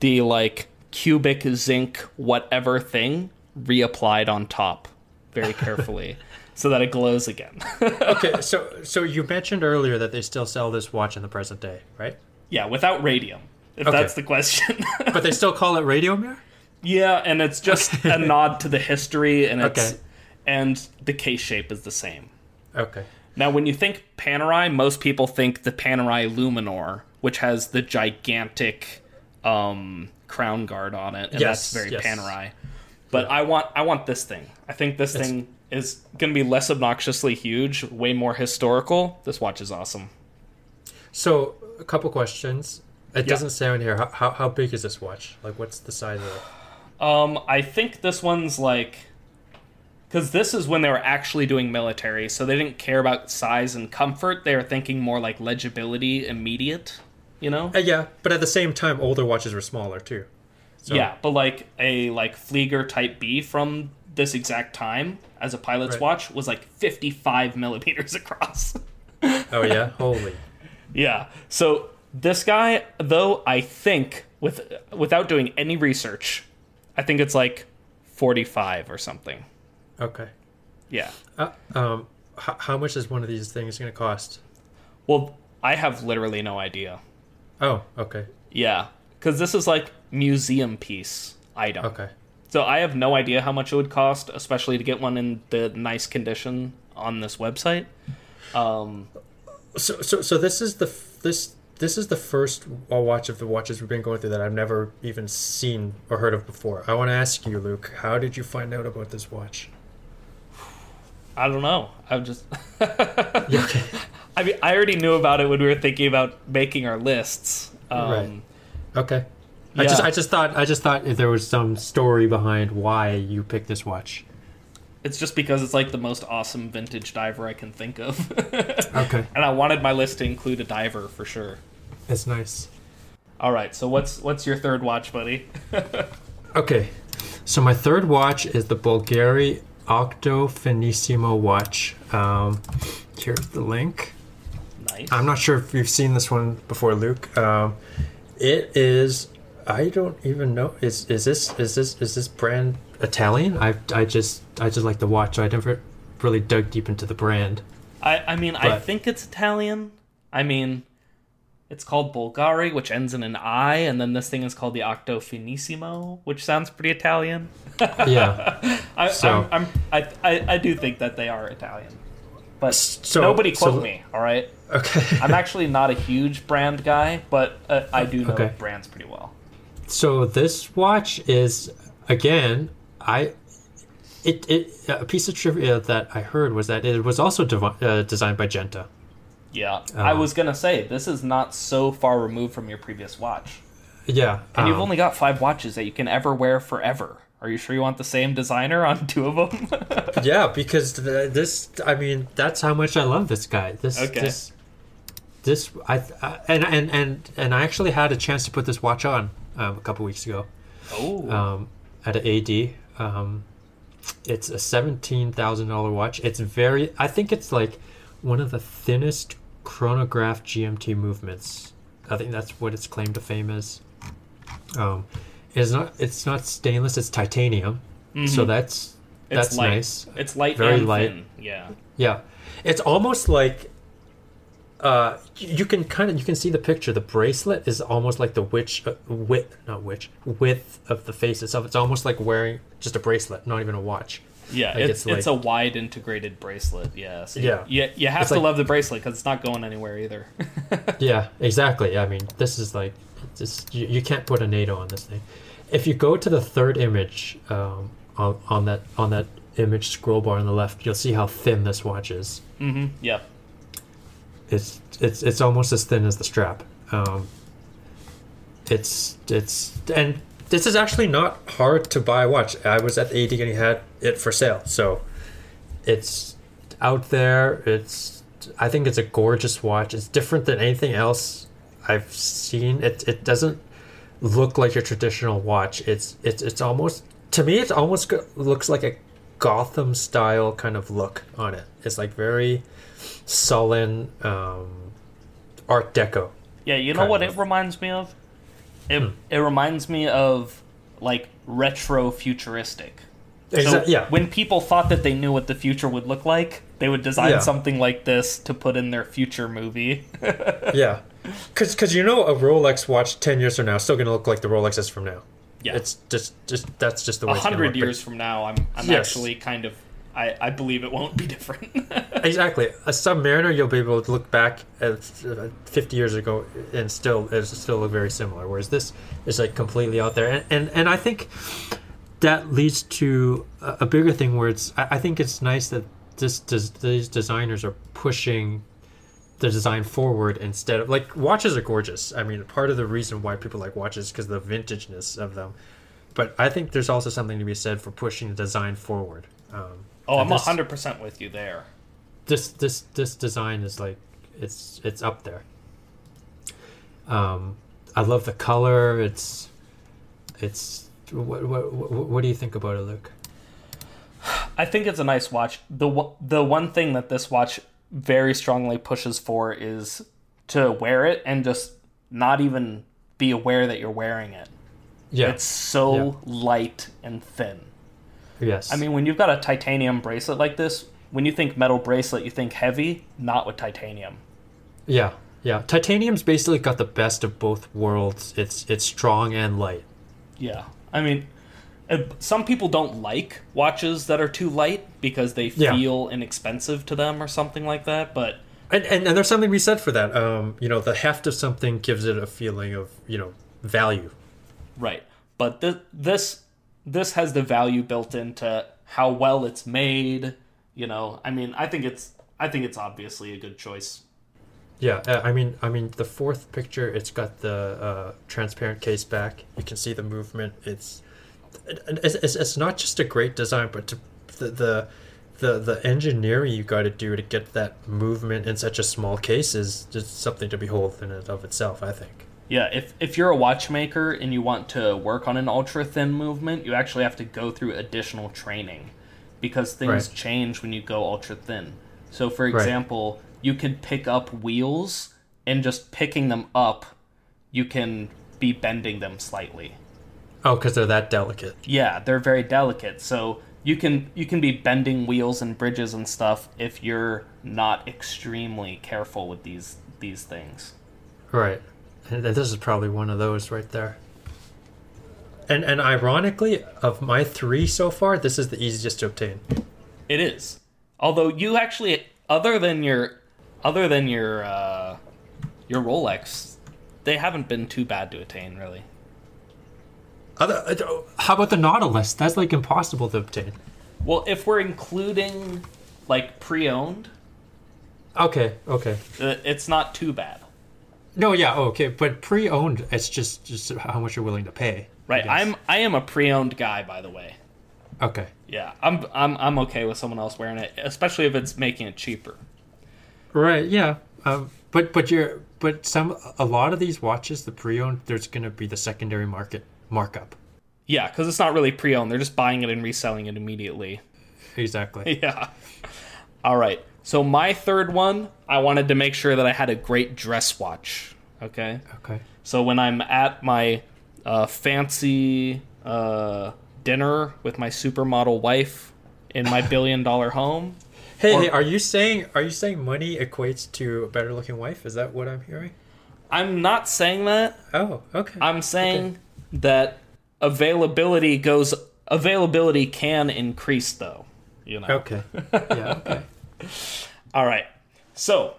the like cubic zinc whatever thing reapplied on top very carefully so that it glows again. Okay, so so you mentioned earlier that they still sell this watch in the present day, right? Yeah, without radium. If Okay. that's the question. But they still call it Radiomir? Yeah, and it's just a nod to the history and it's Okay. and the case shape is the same. Okay. Now when you think Panerai, most people think the Panerai Luminor, which has the gigantic um, crown guard on it, and Yes, that's very yes. Panerai. But I want I want this thing. I think this It's- thing is going to be less obnoxiously huge, way more historical. This watch is awesome. So a couple questions. It Yeah. doesn't say on here. How, how how big is this watch? Like, what's the size of it? Um, I think this one's like, because this is when they were actually doing military, so they didn't care about size and comfort. They were thinking more like legibility, immediate. You know? Uh, yeah, but at the same time, older watches were smaller too. So, Yeah, but like a like Flieger Type B from this exact time as a pilot's Right. watch was like 55 millimeters across. Oh yeah. Holy. yeah. So this guy, though, I think with without doing any research, I think it's like 45 or something. Okay. Yeah. Uh, um, h- how much is one of these things going to cost? Well, I have literally no idea. Oh, okay. Yeah, because this is like museum piece item. Okay. So I have no idea how much it would cost, especially to get one in the nice condition on this website. Um, So so so this is the f- this this is the first watch of the watches we've been going through that I've never even seen or heard of before. I want to ask you, Luke, how did you find out about this watch? I don't know. I'm just. Okay. I mean, I already knew about it when we were thinking about making our lists. Um, Right. Okay. I just Yeah. I just thought I just thought if there was some story behind why you picked this watch. It's just because it's like the most awesome vintage diver I can think of. Okay. and I wanted my list to include a diver for sure. That's nice. All right, so what's what's your third watch, buddy? Okay. So my third watch is the Bulgari Octo Finissimo watch. Um, here's the link. nice. I'm not sure if you've seen this one before, Luke. Um, it is. I don't even know. Is is this is this is this brand Italian? I I just I just like the watch. I never really dug deep into the brand. I, I mean, I think it's Italian. I mean, it's called Bulgari, which ends in an I, and then this thing is called the Octo Finissimo, which sounds pretty Italian. Yeah. I, So- I'm, I'm, I, I, I do think that they are Italian. But So- nobody quote so- me, all right? Okay. I'm actually not a huge brand guy, but uh, I do know Okay. brands pretty well. So this watch is again, I it it a piece of trivia that I heard was that it was also uh, designed by Genta. Yeah, I Um, was gonna say this is not so far removed from your previous watch, Yeah, and you've um, only got five watches that you can ever wear forever. Are you sure you want the same designer on two of them? yeah because th- this. I mean, that's how much I love this guy. This Okay. this this I, I and and and and I actually had a chance to put this watch on um, a couple weeks ago. oh, um, at an AD. Um, it's a seventeen thousand dollar watch. It's very. I think it's like one of the thinnest chronograph GMT movements. I think that's what its claim to fame is. Um, it's not. It's not stainless. It's titanium. So that's Mm-hmm. it's that's light. nice. It's light Very light. thin. Yeah. Yeah, it's almost like uh, you you can kind of you can see the picture. The bracelet is almost like the witch uh, width, not witch width of the face itself. It's almost like wearing just a bracelet, not even a watch. Yeah, Like, it's, it's it's, a wide integrated bracelet. Yeah. So Yeah. You, you, have It's to like- love the bracelet because it's not going anywhere either. Yeah, exactly. I mean, this is like this. You, you can't put a NATO on this thing. If you go to the third image um, on on that on that image scroll bar on the left, you'll see how thin this watch is. mm-hmm. Yeah. it's it's it's almost as thin as the strap. Um, it's it's and this is actually not hard to buy a watch. I was at the AD and he had it for sale, so it's out there. It's I think it's a gorgeous watch. It's different than anything else I've seen. It it doesn't look like your traditional watch. It's it's it's almost to me it almost looks like a Gotham style kind of look on it. It's like very sullen um, Art Deco. Yeah, you know what of. it reminds me of? It Hmm. it reminds me of like retro futuristic. So yeah, when people thought that they knew what the future would look like, they would design Yeah. something like this to put in their future movie. yeah. Because cause you know a Rolex watch ten years from now is still gonna look like the Rolexes from now. yeah. It's just just that's just the way a hundred look, but- years from now, I'm I'm Yes. actually kind of I, I believe it won't be different. Exactly. A Submariner, you'll be able to look back at uh, 50 years ago and still it still look very similar. Whereas this is like completely out there, and and, and I think that leads to a, bigger thing where it's. I, think it's nice that this des, these designers are pushing the design forward instead of like watches are gorgeous. I mean, part of the reason why people like watches is because of the vintageness of them. But I think there's also something to be said for pushing the design forward. Um, oh, I'm hundred percent with you there. this this this design is like it's it's up there. Um, I love the color. It's it's what what what, do you think about it, Luke? I think it's a nice watch. the one- The one thing that this watch very strongly pushes for is to wear it and just not even be aware that you're wearing it. Yeah. It's so light and thin. Yes. I mean, when you've got a titanium bracelet like this, when you think metal bracelet, you think heavy, not with titanium. Yeah. Yeah. Titanium's basically got the best of both worlds. It's it's strong and light. Yeah. I mean, uh, some people don't like watches that are too light because they Yeah. feel inexpensive to them or something like that, but And, and and there's something we said for that. Um, you know, the heft of something gives it a feeling of you know value. Right. But th- this this has the value built into how well it's made. You know, I mean, I think it's I think it's obviously a good choice. Yeah, uh, I mean, I mean, the fourth picture, it's got the uh, transparent case back. You can see the movement. It's it's, it's, it's not just a great design, but to, the the the the engineering you got to do to get that movement in such a small case is just something to behold in and of itself. I think. Yeah, if if you're a watchmaker and you want to work on an ultra thin movement, you actually have to go through additional training because things Right. change when you go ultra thin. So for Right. example, you can pick up wheels and just picking them up, you can be bending them slightly. Oh, because they're that delicate. Yeah, they're very delicate. So you can you can be bending wheels and bridges and stuff if you're not extremely careful with these these things. Right. And this is probably one of those right there. And and ironically, of my three so far, this is the easiest to obtain. It is. Although you actually other than your other than your uh your Rolex, they haven't been too bad to attain really. Other, uh, how about the Nautilus? That's like impossible to obtain. Well, if we're including like pre-owned, Okay, okay. Uh, It's not too bad. No, yeah, oh, okay, but pre-owned, it's just just how much you're willing to pay. Right. I'm I am a pre-owned guy, by the way. okay. Yeah, I'm I'm I'm okay with someone else wearing it, especially if it's making it cheaper. Right, yeah. Um, but but you're but some a lot of these watches, the pre-owned, there's gonna be the secondary market markup. Yeah, because it's not really pre-owned; they're just buying it and reselling it immediately. Exactly. Yeah. All right. So my third one, I wanted to make sure that I had a great dress watch. Okay. Okay. So when I'm at my uh, fancy uh, dinner with my supermodel wife in my billion dollar home, Hey, Or- hey, are you saying are you saying money equates to a better looking wife? Is that what I'm hearing? I'm not saying that. Oh, okay. I'm saying that availability goes. Availability can increase, though. You know. okay. Yeah, okay. All right. So,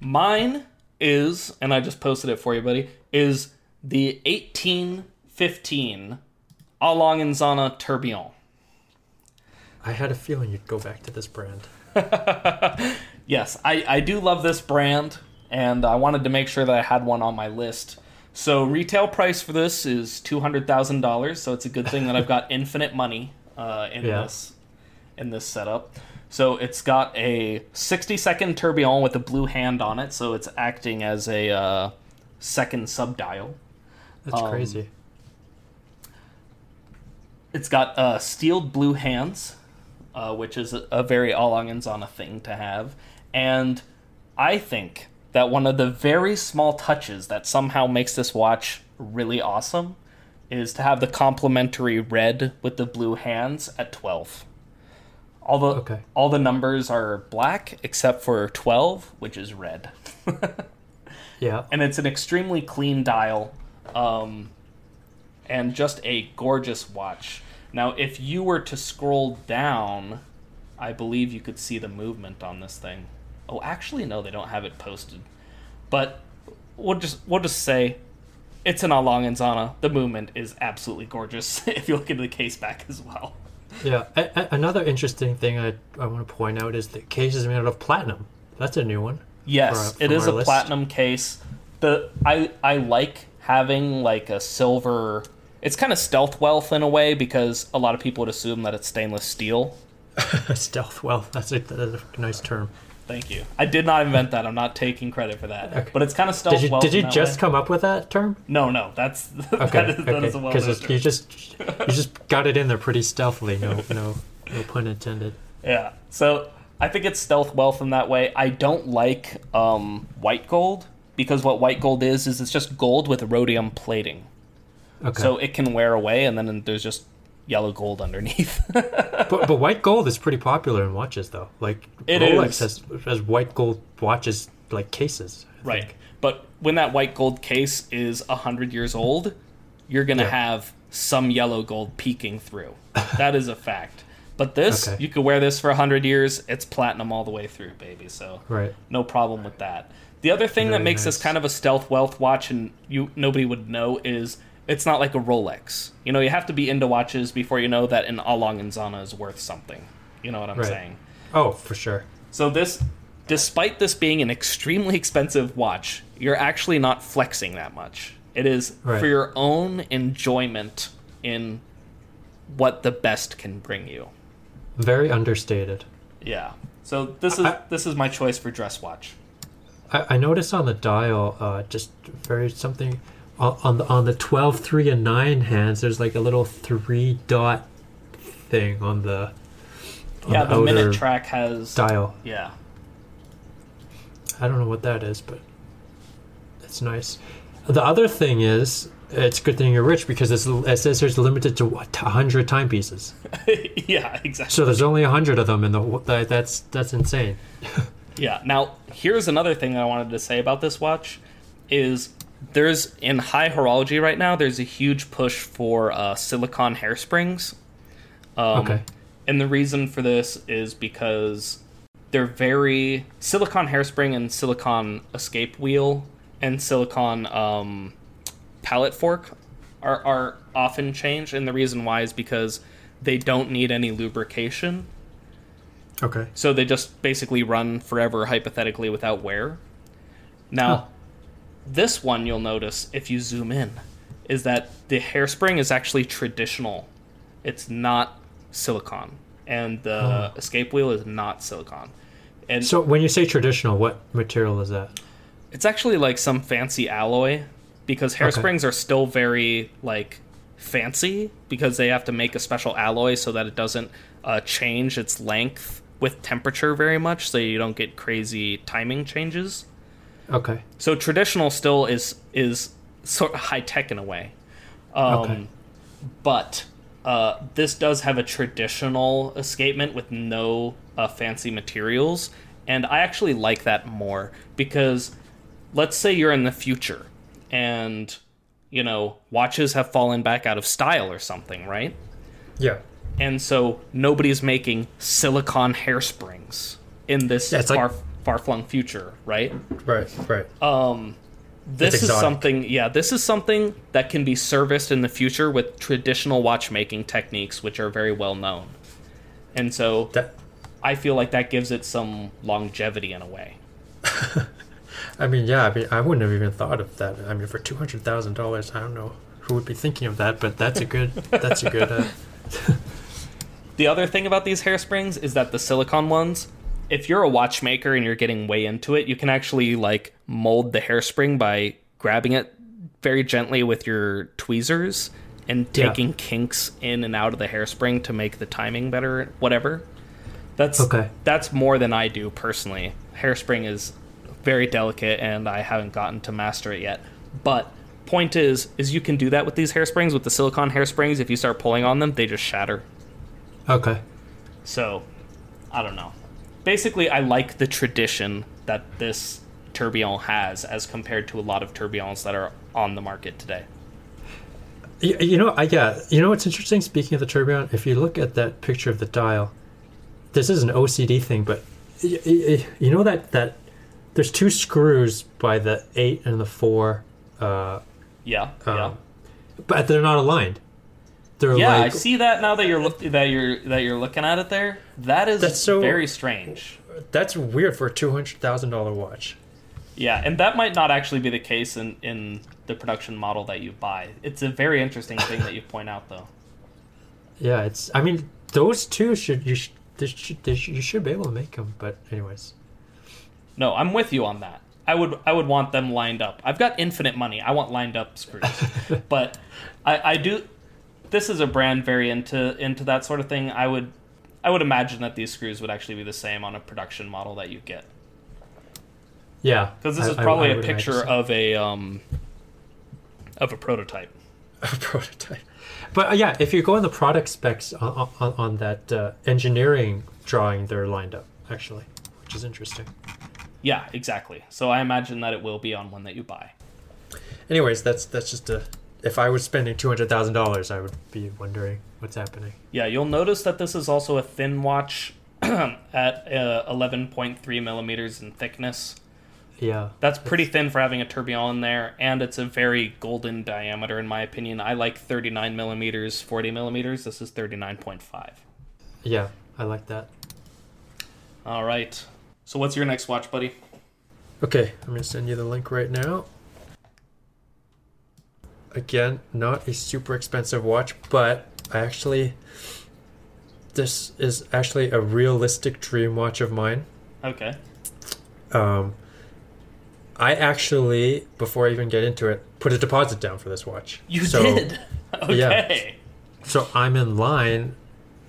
mine is, and I just posted it for you, buddy, is the 1815 A. Lange & Söhne Tourbillon. I had a feeling you'd go back to this brand. Yes, I, I do love this brand, and I wanted to make sure that I had one on my list. So, retail price for this is $200,000, so it's a good thing that I've got infinite money uh, in Yeah. this in this setup. So it's got a 60 second tourbillon with a blue hand on it, so it's acting as a uh, second subdial. That's Um, crazy. It's got uh, steeled blue hands, uh, which is a, a very A. Lange & Söhne thing to have. And I think that one of the very small touches that somehow makes this watch really awesome is to have the complementary red with the blue hands at 12. All the Okay. all the numbers are black except for 12, which is red. Yeah. and it's an extremely clean dial um, and just a gorgeous watch now if you were to scroll down i believe you could see the movement on this thing oh actually no they don't have it posted but we'll just we'll just say it's an A. Lange & Söhne. The movement is absolutely gorgeous if you look into the case back as well. Yeah. A- a- another interesting thing I, I want to point out is the case is made out of platinum. That's a new one. Yes, For- it from is a list. platinum case. The I I like having like a silver. It's kind of stealth wealth in a way because a lot of people would assume that it's stainless steel. Stealth wealth. That's a, that's a nice term. Thank you. I did not invent that. I'm not taking credit for that. Okay. But it's kind of stealth Did you wealth. did you just way. come up with that term? No, no. That's Okay. that is, that okay. is a well Because you just you just got it in there pretty stealthily. No no no pun intended. Yeah. So I think it's stealth wealth in that way. I don't like um, white gold because what white gold is is it's just gold with rhodium plating. Okay. So it can wear away, and then there's just yellow gold underneath. but but white gold is pretty popular in watches though. Like It Rolex is. has has white gold watches like cases. I right. think. But when that white gold case is a hundred years old, you're gonna Yeah. have some yellow gold peeking through. that is a fact. But this, Okay. you could wear this for a hundred years. It's platinum all the way through, baby. So Right. no problem with that. The other thing that Very makes this kind of a stealth wealth watch, and you nobody would know, is it's not like a Rolex. You know, you have to be into watches before you know that an A. Lange & Söhne is worth something. You know what I'm Right. saying? Oh, for sure. So this, despite this being an extremely expensive watch, you're actually not flexing that much. It is Right. for your own enjoyment in what the best can bring you. Very understated. Yeah. So this is I- this is my choice for dress watch. I, I noticed on the dial, uh, just very something on, on the on the 12, 3, and nine hands. There's like a little three dot thing on the on yeah, the, outer minute track has dial. yeah. I don't know what that is, but it's nice. The other thing is, it's a good thing you're rich because it's, it says there's limited to what, 100 timepieces. yeah, exactly. So there's only 100 of them, and the that, that's that's insane. Yeah. Now, here's another thing that I wanted to say about this watch is there's in high horology right now. There's a huge push for uh, silicon hairsprings. Um, Okay. And the reason for this is because they're very silicon hairspring and silicon escape wheel and silicon um, pallet fork are, are often changed, and the reason why is because they don't need any lubrication. Okay. So they just basically run forever, hypothetically, without wear. Now, Huh. This one you'll notice if you zoom in is that the hairspring is actually traditional. It's not silicon, and the Oh. escape wheel is not silicon. And So when you say traditional, what material is that? it's actually like some fancy alloy because hairsprings are still very like fancy because they have to make a special alloy so that it doesn't uh, change its length with temperature very much so you don't get crazy timing changes Okay. so traditional still is is sort of high tech in a way um, Okay. but uh, this does have a traditional escapement with no uh, fancy materials and i actually like that more because let's say you're in the future and you know watches have fallen back out of style or something right Yeah. and so nobody's making silicon hairsprings in this Yeah, it's like- far flung future right Right. Right. um this is something yeah this is something that can be serviced in the future with traditional watchmaking techniques which are very well known and so that. i feel like that gives it some longevity in a way I mean, yeah. I mean, I wouldn't have even thought of that. I mean, for two hundred thousand dollars, I don't know who would be thinking of that, but that's a good. that's a good. Uh, the other thing about these hairsprings is that the silicon ones if you're a watchmaker and you're getting way into it you can actually like mold the hairspring by grabbing it very gently with your tweezers and Yeah. taking kinks in and out of the hairspring to make the timing better whatever that's Okay. that's more than i do personally hairspring is very delicate and i haven't gotten to master it yet but point is is you can do that with these hairsprings with the silicon hairsprings if you start pulling on them they just shatter okay. so, I don't know. Basically, I like the tradition that this tourbillon has as compared to a lot of tourbillons that are on the market today. You, you know, I yeah. You know what's interesting? Speaking of the tourbillon, if you look at that picture of the dial, this is an OCD thing, but y- y- you know that that there's two screws by the eight and the four, uh, Yeah, yeah, um, but they're not aligned. They're yeah. I see that now that you're look- that you're that you're looking at it there. That is That's so- very strange. that's weird for a two hundred thousand dollar watch. Yeah, and that might not actually be the case in in the production model that you buy. It's a very interesting thing that you point out, though. Yeah, it's. I mean, those two should you should, should, should you should be able to make them. But anyways, No, I'm with you on that. I would I would want them lined up. I've got infinite money. I want lined up screws. but I, I do this is a brand very into into that sort of thing. I would I would imagine that these screws would actually be the same on a production model that you get. yeah, Because this I- is probably I a would picture so. of a um of a prototype. a prototype. But uh, yeah, if you go in the product specs on, on, on that uh, engineering drawing, they're lined up actually, which is interesting. Yeah, exactly. So I imagine that it will be on one that you buy. Anyways, that's that's just a. If I was spending two hundred thousand dollars, I would be wondering what's happening. Yeah, you'll notice that this is also a thin watch at uh, 11.3 millimeters in thickness. Yeah, That's pretty thin for having a tourbillon in there, and it's a very golden diameter, in my opinion. I like 39 millimeters, 40 millimeters. This is 39.5. yeah, I like that. All right. So, what's your next watch, buddy? Okay, I'm gonna send you the link right now. Again, not a super expensive watch, but I actually this is actually a realistic dream watch of mine. Okay. Um, I actually, before I even get into it, put a deposit down for this watch. You So- did? Okay. So I'm in line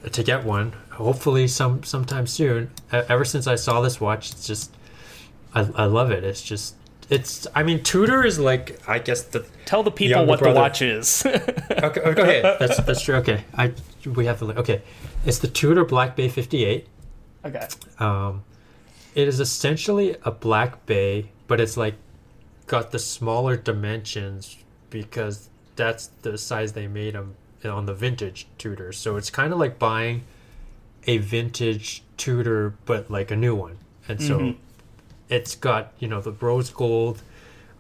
to get one. Hopefully, some sometime soon. Ever since I saw this watch, it's just I, I love it. It's just it's. I mean, Tudor is like I guess the Tell the people what brother. the watch is. okay, okay, okay. That's that's true. Okay, I we have to look. Okay, it's the Tudor Black Bay 58. okay. Um, it is essentially a Black Bay, but it's like got the smaller dimensions because that's the size they made them on the vintage Tudor. So it's kind of like buying a vintage Tudor, but like a new one. And so Mhm. It's got you know the rose gold.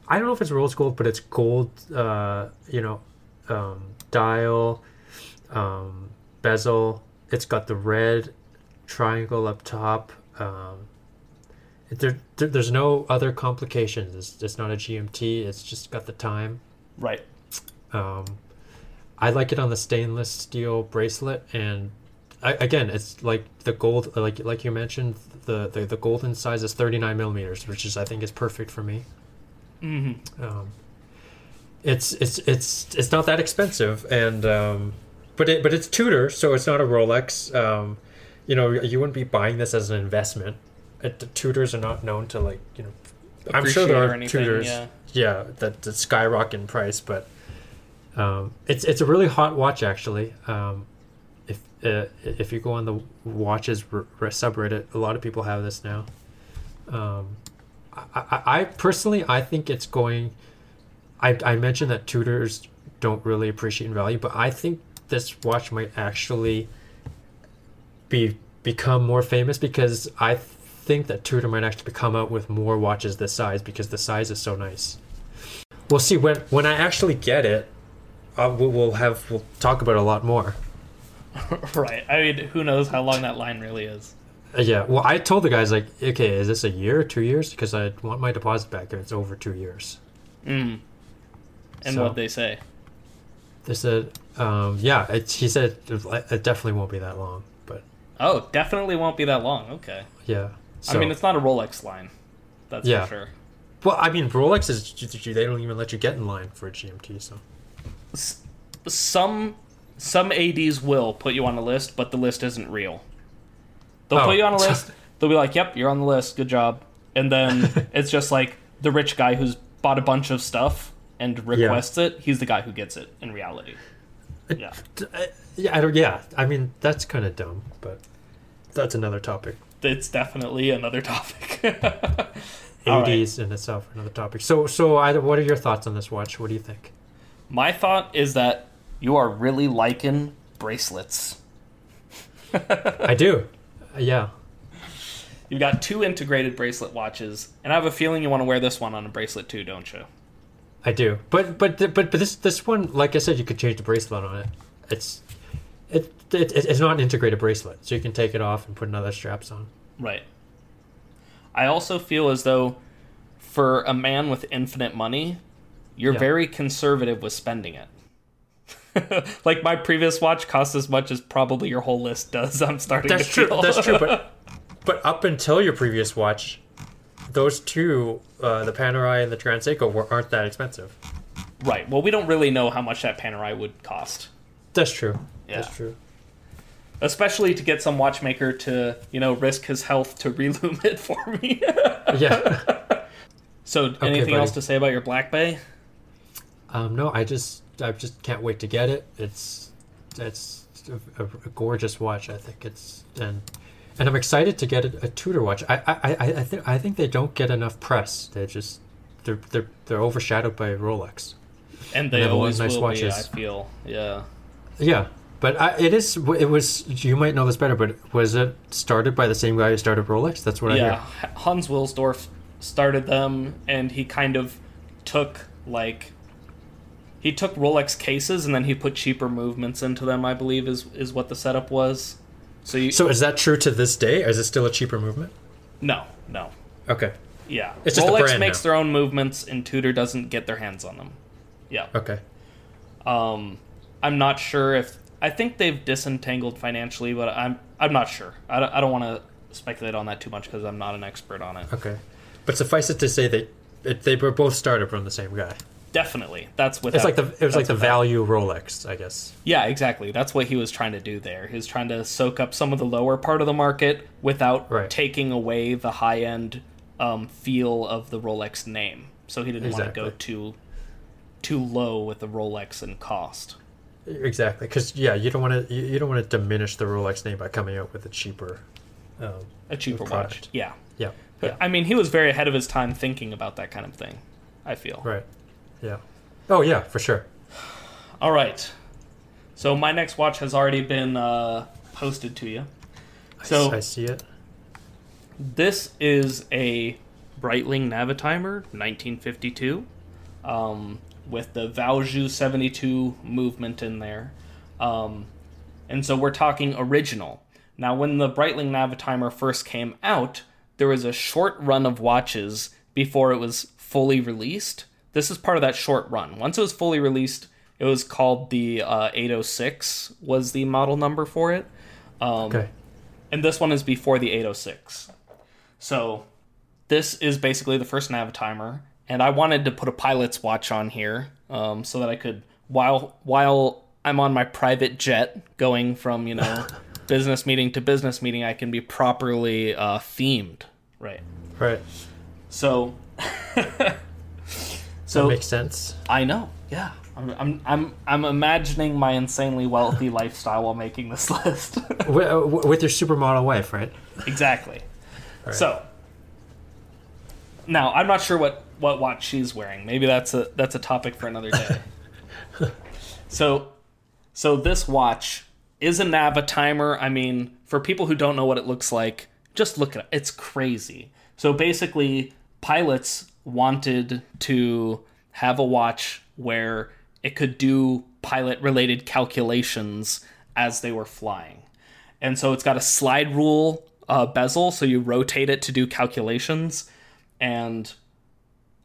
I don't know if it's rose gold, but it's gold. Uh, you know, um, dial, um, bezel. It's got the red triangle up top. Um, there, there, there's no other complications. It's, it's not a GMT. It's just got the time. Right. Um, I like it on the stainless steel bracelet, and I, again, it's like the gold, like like you mentioned, the, the the golden size is 39 millimeters, which is I think is perfect for me. Mm-hmm. Um, it's it's it's it's not that expensive, and um, but it but it's Tudor, so it's not a Rolex. Um, you know, you wouldn't be buying this as an investment. It, the Tudors are not known to like you know. I'm sure there are anything, Tudors, yeah. yeah, that, that skyrocket in price, but um, it's it's a really hot watch actually. Um, uh, if you go on the watches r- r- subreddit, a lot of people have this now. Um, I, I, I personally I think it's going. I I mentioned that Tudors don't really appreciate in value, but I think this watch might actually be become more famous because I think that Tudor might actually come out with more watches this size because the size is so nice. We'll see when when I actually get it. Uh, we'll, we'll have we'll talk about it a lot more. right. I mean, who knows how long that line really is? Uh, yeah. Well, I told the guys like, okay, is this a year, two years? Because I want my deposit back if it's over two years. Mm. And So- what they say? They said, um, yeah. It, he said it, it definitely won't be that long, but Oh, definitely won't be that long. Okay. yeah. I mean, it's not a Rolex line. That's Yeah. for sure. well, I mean, Rolex is they don't even let you get in line for a GMT. So S- some some ads will put you on a list, but the list isn't real. They'll Oh. put you on a list. They'll be like, "Yep, you're on the list. Good job." And then it's just like the rich guy who's bought a bunch of stuff and requests it. He's the guy who gets it in reality. Yeah. Yeah, I don't. Yeah, I mean that's kind of dumb, but that's another topic. It's definitely another topic. All right. ADs in itself another topic. So, so I, what are your thoughts on this watch? What do you think? My thought is that you are really liking bracelets. I do. Uh, Yeah. You've got two integrated bracelet watches, and I have a feeling you want to wear this one on a bracelet too, don't you? I do, but but but but this this one, like I said, you could change the bracelet on it. It's it, it it's not an integrated bracelet, so you can take it off and put another straps on. Right. I also feel as though for a man with infinite money, you're Yeah. very conservative with spending it. like my previous watch cost as much as probably your whole list does. I'm starting That's to true. That's true. But but up until your previous watch, those two, uh, the Panerai and the Grand Seiko, were, aren't that expensive. right. Well, we don't really know how much that Panerai would cost. That's true. Yeah. That's true. Especially to get some watchmaker to, you know, risk his health to relume it for me. Yeah. so, anything buddy. else to say about your Black Bay? um, no, I just I just can't wait to get it. It's it's a, a, gorgeous watch. I think it's and and I'm excited to get a, a Tudor watch. I I I, I think I think they don't get enough press. They just they're they're they're overshadowed by Rolex. And they they have a lot of always nice will watches. be, I feel. Yeah. Yeah, but I, it is. It was. You might know this better, but was it started by the same guy who started Rolex? That's what I yeah, hear. Hans Wilsdorf started them, and he kind of took like he took Rolex cases, and then he put cheaper movements into them. I believe is is what the setup was. So you So is that true to this day? Or is it still a cheaper movement? no no Okay. yeah. It's just the Rolex makes now. their own movements, and Tudor doesn't get their hands on them. Yeah. Okay. Um, I'm not sure if I think they've disentangled financially, but I'm I'm not sure. I don't, I don't want to speculate on that too much because I'm not an expert on it. Okay. But suffice it to say that it, they were both started from the same guy. Definitely, that's what It's like the it was like the value Rolex, I guess. Yeah, exactly. That's what he was trying to do there. He was trying to soak up some of the lower part of the market without Right. taking away the high end um, feel of the Rolex name. So he didn't want to go too too low with the Rolex and cost. Exactly, because yeah, you don't want to you, you don't want to diminish the Rolex name by coming out with a cheaper. Um, A cheaper product. watch. Yeah. yeah. But Yeah. I mean, he was very ahead of his time thinking about that kind of thing. I feel. Right. Yeah. Oh yeah, for sure. All right. So my next watch has already been uh, posted to you. So- I see it. This is a Breitling Navitimer 1952 um, with the Valjoux 72 movement in there. Um, and so we're talking original, Now, when the Breitling Navitimer first came out, there was a short run of watches before it was fully released. This is part of that short run. Once it was fully released, it was called the uh, 806 was the model number for it. Um, Okay. and this one is before the 806. So this is basically the first Navitimer, and I wanted to put a pilot's watch on here um, so that I could while while I'm on my private jet going from you know business meeting to business meeting, I can be properly uh, themed, right? Right. So. That so makes sense. I know, yeah. I'm, I'm, I'm, I'm imagining my insanely wealthy lifestyle while making this list. With, uh, with your supermodel wife, right? Exactly. So now I'm not sure what what watch she's wearing. Maybe that's a that's a topic for another day. so so this watch is a Navitimer. I mean, for people who don't know what it looks like, just look at it. It's crazy. So basically, pilots wanted to have a watch where it could do pilot related calculations as they were flying. And so it's got a slide rule uh, bezel, so you rotate it to do calculations. And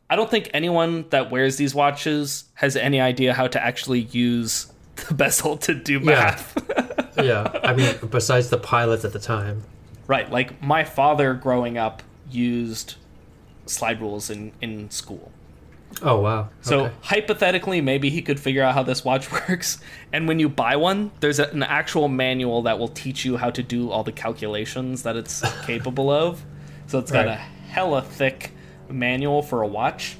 I don't think anyone that wears these watches has any idea how to actually use the bezel to do math. Yeah. I mean, besides the pilots at the time. right. Like my father growing up used slide rules in, in school. Oh wow. So Okay. hypothetically, maybe he could figure out how this watch works. And when you buy one, there's a, an actual manual that will teach you how to do all the calculations that it's capable of. So it's got Right. a hella thick manual for a watch.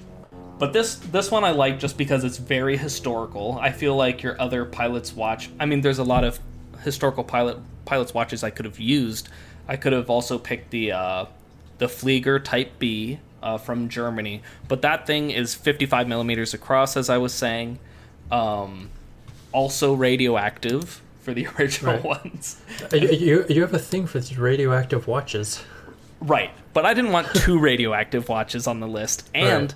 But this this one I like just because it's very historical. I feel like your other pilot's watch. I mean, there's a lot of historical pilot pilot's watches I could have used. I could have also picked the uh, the Flieger Type B uh, from Germany, but that thing is 55 millimeters across, as I was saying. Um, also radioactive for the original Right. ones. Uh, you, you have a thing for radioactive watches. Right, but I didn't want two radioactive watches on the list, and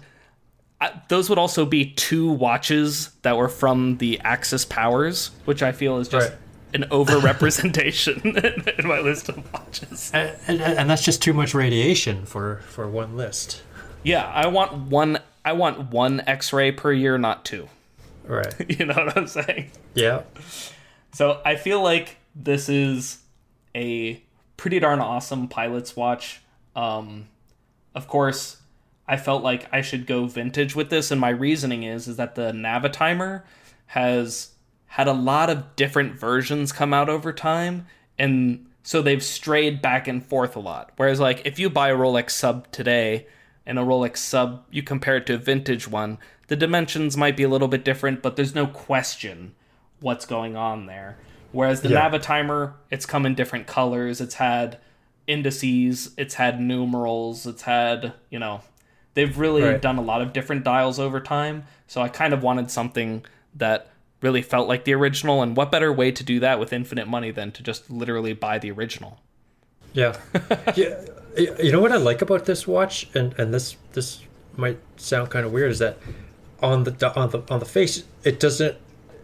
I, those would also be two watches that were from the Axis Powers, which I feel is just Right. An overrepresentation in, my list of watches. And, and, and that's just too much radiation for for one list. Yeah, I want one. I want one X-ray per year, not two. Right. You know what I'm saying? Yeah. So I feel like this is a pretty darn awesome pilot's watch. Um, of course, I felt like I should go vintage with this, and my reasoning is is that the Navitimer has had a lot of different versions come out over time, and so they've strayed back and forth a lot. Whereas, like, if you buy a Rolex sub today and a Rolex sub, you compare it to a vintage one, the dimensions might be a little bit different, but there's no question what's going on there. Whereas the Yeah. Navitimer, it's come in different colors. It's had indices, it's had numerals, it's had, you know, they've really Right. done a lot of different dials over time. So I kind of wanted something that really felt like the original. And what better way to do that with infinite money than to just literally buy the original? Yeah. yeah. You know what I like about this watch, and and this this might sound kind of weird, is that on the on the on the face it doesn't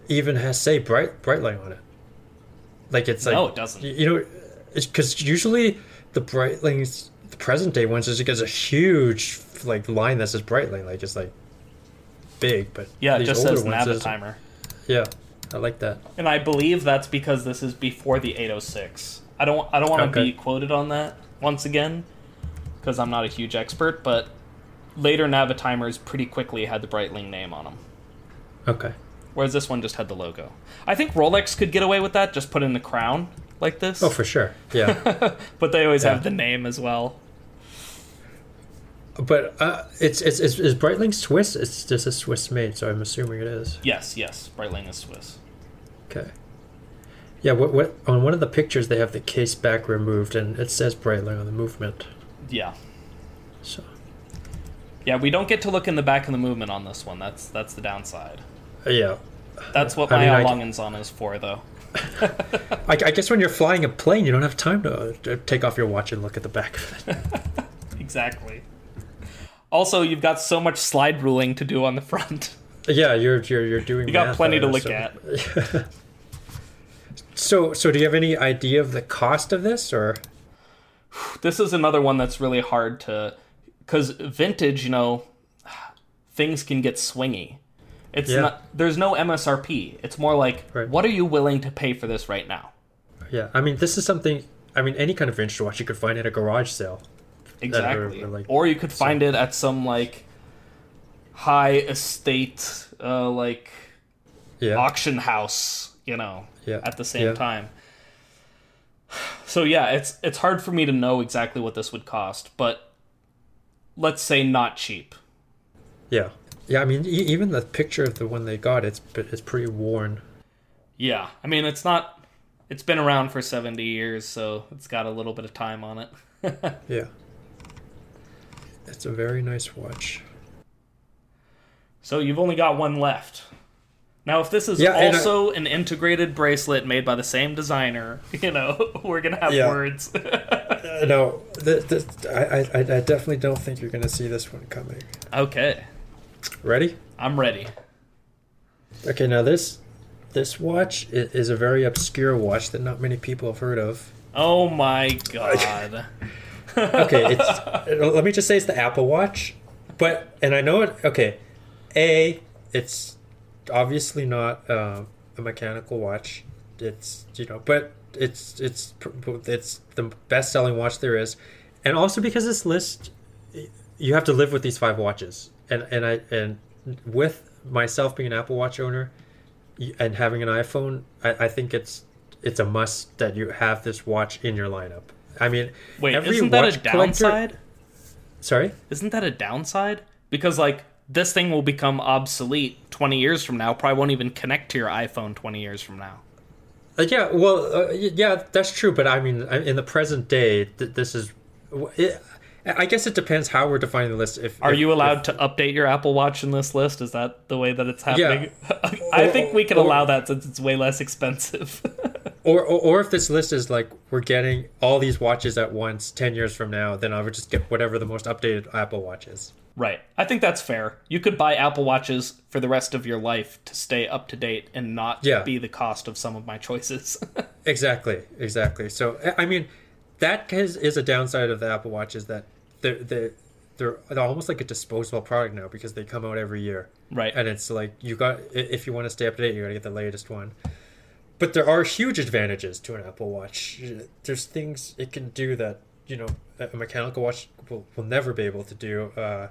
even has say bright Breitling on it. Like it's like No, it doesn't. You know, because usually the Breitlings, the present day ones, is it gets a huge like line that says Breitling, like it's like big, but Yeah, it just says it's- Navitimer. Yeah, I like that. And I believe that's because this is before the 806. I don't I don't want to Okay. be quoted on that once again because I'm not a huge expert, but later Navitimers pretty quickly had the Breitling name on them. Okay. Whereas this one just had the logo. I think Rolex could get away with that, just put in the crown like this. Oh, for sure. Yeah. but they always Yeah. have the name as well. But uh, it's it's it's is Breitling Swiss? It's just a Swiss made, so I'm assuming it is. Yes, yes, Breitling is Swiss. Okay. Yeah. What what on one of the pictures they have the case back removed and it says Breitling on the movement. Yeah. So Yeah, we don't get to look in the back of the movement on this one. That's that's the downside. uh, yeah. That's what I my mean, I- Lange & Söhne is for, though. I, I guess when you're flying a plane, you don't have time to, to take off your watch and look at the back of it. Exactly. Also, you've got so much slide ruling to do on the front. yeah, you're you're you're doing. You got plenty to look so- at. So, so do you have any idea of the cost of this, or This is another one that's really hard to cuz vintage, you know, things can get swingy. It's Yeah. not there's no MSRP. It's more like Right. what are you willing to pay for this right now? yeah? I mean, this is something. I mean, any kind of vintage watch you could find at a garage sale. Exactly. are, like, or you could find it at some like high estate uh like Yeah, auction house, you know, Yeah. at the same Yeah. time. So yeah, it's it's hard for me to know exactly what this would cost, but let's say not cheap. yeah, yeah. I mean, e- even the picture of the one they got, it's it's pretty worn. Yeah, I mean it's not it's been around for 70 years, so it's got a little bit of time on it. Yeah, it's a very nice watch. So you've only got one left. Now, if this is Yeah, and I- also an integrated bracelet made by the same designer, you know, we're gonna have Yeah. words. Uh, no, th th I, I I definitely don't think you're gonna see this one coming. okay, Ready? I'm ready. Okay, now this this watch is a very obscure watch that not many people have heard of. Oh my god. Okay, it's let me just say it's the Apple Watch, but and I know it. Okay, a it's obviously not um, a mechanical watch. It's you know, but it's it's it's the best selling watch there is, and also because this list, you have to live with these five watches, and and I and with myself being an Apple Watch owner, and having an iPhone, I, I think it's it's a must that you have this watch in your lineup. I mean, Wait, isn't that a watch collector- downside? Sorry. Isn't that a downside? Because like this thing will become obsolete 20 years from now. Probably won't even connect to your iPhone 20 years from now. Uh, yeah, well, uh, yeah, that's true. But I mean, in the present day, th- this is. It, I guess it depends how we're defining the list. If Are if- you if- allowed to update your Apple Watch in this list? Is that the way that it's happening? Yeah. I think we can or- allow that since it's way less expensive. or, or or if this list is like we're getting all these watches at once ten years from now, then I would just get whatever the most updated Apple Watch is. right. I think that's fair. You could buy Apple Watches for the rest of your life to stay up to date and not Yeah. be the cost of some of my choices. Exactly, exactly. So I- I mean, that is, is a downside of the Apple Watch is that they're they're they're, they're almost like a disposable product now because they come out every year. right. and it's like you got if you want to stay up to date you got to get the latest one but there are huge advantages to an apple watch. There's things it can do that you know a mechanical watch will, will never be able to do uh,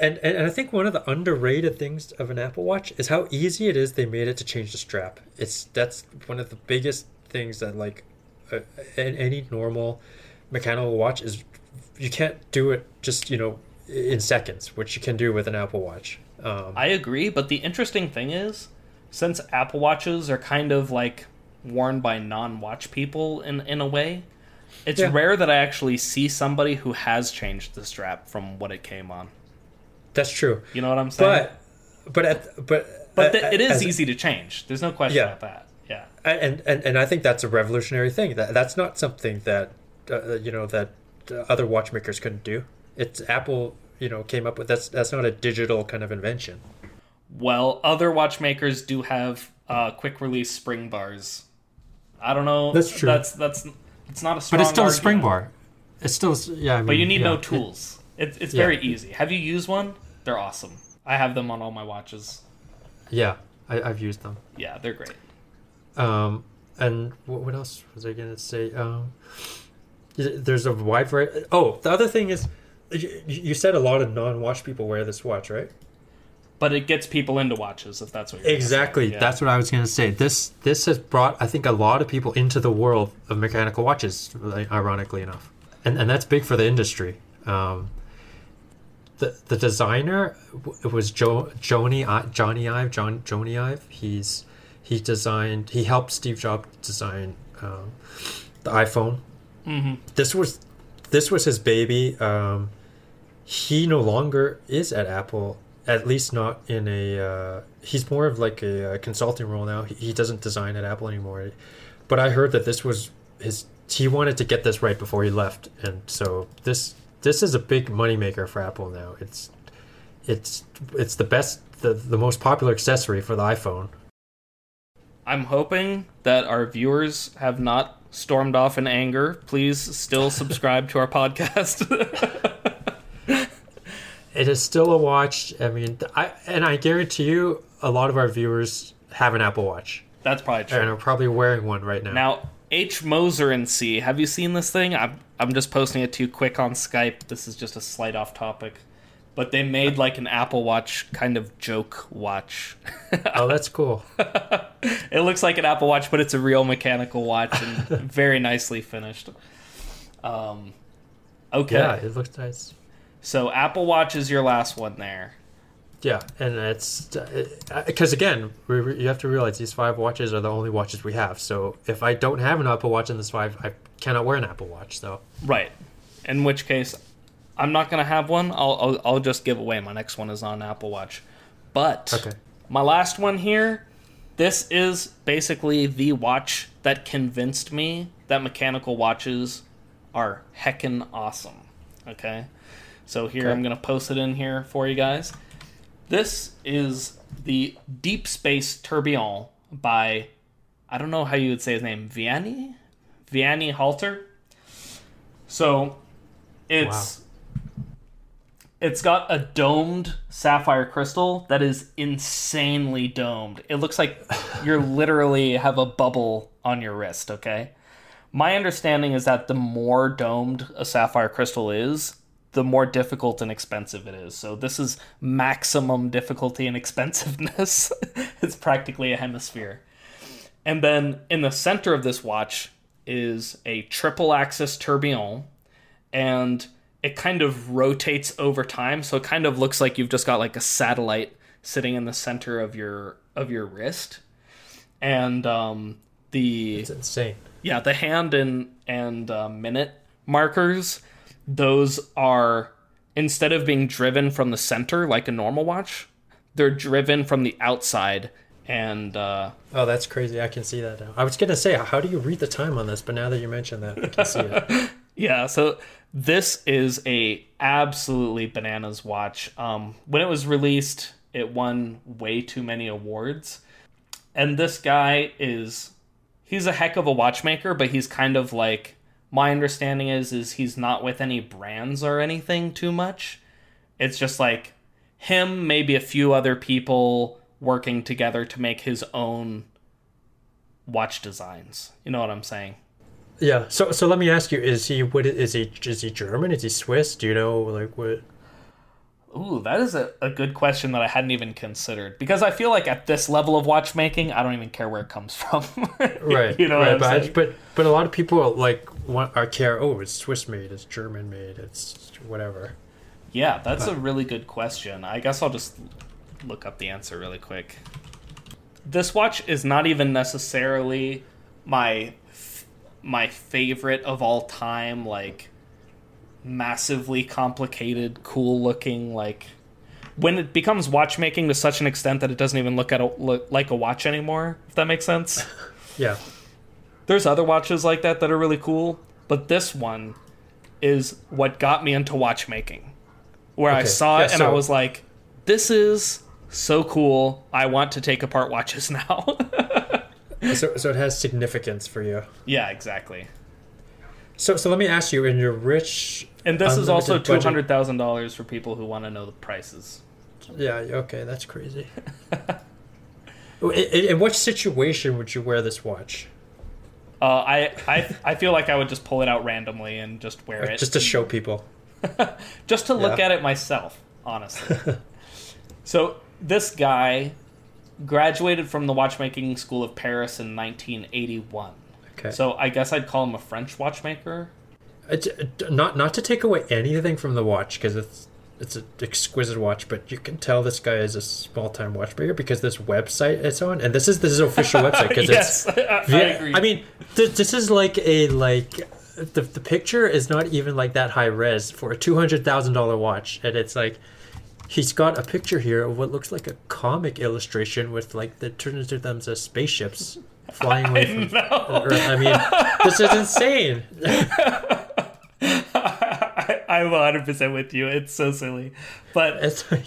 and, and and i think one of the underrated things of an apple watch is how easy it is they made it to change the strap. It's that's one of the biggest things that like uh, any normal mechanical watch is you can't do it just you know in seconds which you can do with an apple watch. Um, I agree, but the interesting thing is, since Apple Watches are kind of like worn by non-watch people in in a way, it's Yeah. rare that I actually see somebody who has changed the strap from what it came on. That's true, You know what I'm saying? but but at but but uh, th- it is easy to change. There's no question Yeah. about that. Yeah. and and and I think that's a revolutionary thing. That that's not something that uh, you know that uh, other watchmakers couldn't do. It's Apple, you know, came up with that's that's not a digital kind of invention. Well, other watchmakers do have uh, quick release spring bars. I don't know. That's true. That's that's it's not a strong. But it's still a spring bar. It's still yeah. I mean, But you need yeah, no tools. It, it's Yeah. very easy. Have you used one? They're awesome. I have them on all my watches. yeah, I, I've used them. Yeah, they're great. Um, and what, what else was I gonna say? Um, there's a wide variety. Oh, the other thing is, you, you said a lot of non-watch people wear this watch, right? But it gets people into watches if that's what you're. Exactly. Yeah. That's what I was going to say. This this has brought I think a lot of people into the world of mechanical watches. Ironically enough, and and that's big for the industry. Um, the the designer was Joe Joni I- Johnny Ive John Jony Ive. He's he designed he helped Steve Jobs design um, the iPhone. Mhm. This was this was his baby. Um, he no longer is at Apple, at least not in a. Uh, he's more of like a, uh consulting role now. He, he doesn't design at Apple anymore. But I heard that this was his. He wanted to get this right before he left, and so this this is a big moneymaker for Apple now. It's it's it's the best, the the most popular accessory for the iPhone. I'm hoping that our viewers have not stormed off in anger. Please still subscribe to our podcast. It is still a watch. I mean, I and I guarantee you, a lot of our viewers have an Apple Watch That's probably true. and are probably wearing one right now. Now, H. Moser and Cie, have you seen this thing? I'm, I'm just posting it to you quick on Skype. This is just a slight off topic. But they made like an Apple Watch kind of joke watch. oh, that's cool. it looks like an Apple Watch, but it's a real mechanical watch and very nicely finished. Um, okay. Yeah, it looks nice. So, Apple Watch is your last one there. Yeah, and it's uh, because again, we, we- you have to realize these five watches are the only watches we have. So if I don't have an Apple Watch in this five, I cannot wear an Apple Watch. So Right. In which case, I'm not going to have one. I'll, I'll, I'll just give away. My next one is on Apple Watch. But. okay, My last one here, this is basically the watch that convinced me that mechanical watches are heckin' awesome. Okay? So here Okay. I'm going to post it in here for you guys. This is the Deep Space Tourbillon by, I don't know how you would say his name, Vianney? Vianney Halter. So it's it's got a domed sapphire crystal that is insanely domed. It looks like you're literally have a bubble on your wrist, okay? My understanding is that the more domed a sapphire crystal is, the more difficult and expensive it is. So this is maximum difficulty and expensiveness. it's practically a hemisphere. And then in the center of this watch is a triple axis tourbillon and it kind of rotates over time so it kind of looks like you've just got like a satellite sitting in the center of your of your wrist and um the it's insane. yeah the hand and and uh, minute markers those are instead of being driven from the center like a normal watch they're driven from the outside and uh Oh, that's crazy. I can see that now. I was gonna say, how do you read the time on this? But now that you mention that, I can see it. Yeah, so this is a absolutely bananas watch. Um, when it was released, it won way too many awards, and this guy is he's a heck of a watchmaker, but he's kind of like my understanding is is he's not with any brands or anything too much. It's just like him, maybe a few other people working together to make his own watch designs. You know what I'm saying? Yeah. So, so let me ask you: Is he what? Is he is he German? Is he Swiss? Do you know like what? Ooh, that is a, a good question that I hadn't even considered. Because I feel like at this level of watchmaking, I don't even care where it comes from. Right. you know right. but, but but a lot of people are like want are care. Oh, it's Swiss made. It's German made. It's whatever. Yeah, that's a really good question. I guess I'll just look up the answer really quick. This watch is not even necessarily my f- my favorite of all time like massively complicated, cool looking like when it becomes watchmaking to such an extent that it doesn't even look at a, look like a watch anymore, if that makes sense. Yeah. There's other watches like that that are really cool, but this one is what got me into watchmaking. Where I Okay, saw it yeah, and I was like, this is so cool. I want to take apart watches now. So so it has significance for you. yeah, exactly. So so let me ask you: In your rich, And this is also $200,000 for people who want to know the prices. yeah, okay, that's crazy. in in what situation would you wear this watch? Uh, I, I I feel like I would just pull it out randomly and just wear it. Just to show people. just to look Yeah. at it myself, honestly. so this guy graduated from the watchmaking school of Paris in 1981. Okay. So I guess I'd call him a French watchmaker. It's, uh, not not to take away anything from the watch because it's it's an exquisite watch, but you can tell this guy is a small time watchmaker because this website it's on, and this is this is official website because yes, it's. I, I agree. I mean, th- this is like a like the the picture is not even like that high res for a two hundred thousand dollar watch, and it's like he's got a picture here of what looks like a comic illustration with like the turn into them as spaceships flying away from no, Earth. I mean, this is insane. I, I'm 100% with you. It's so silly. But It's like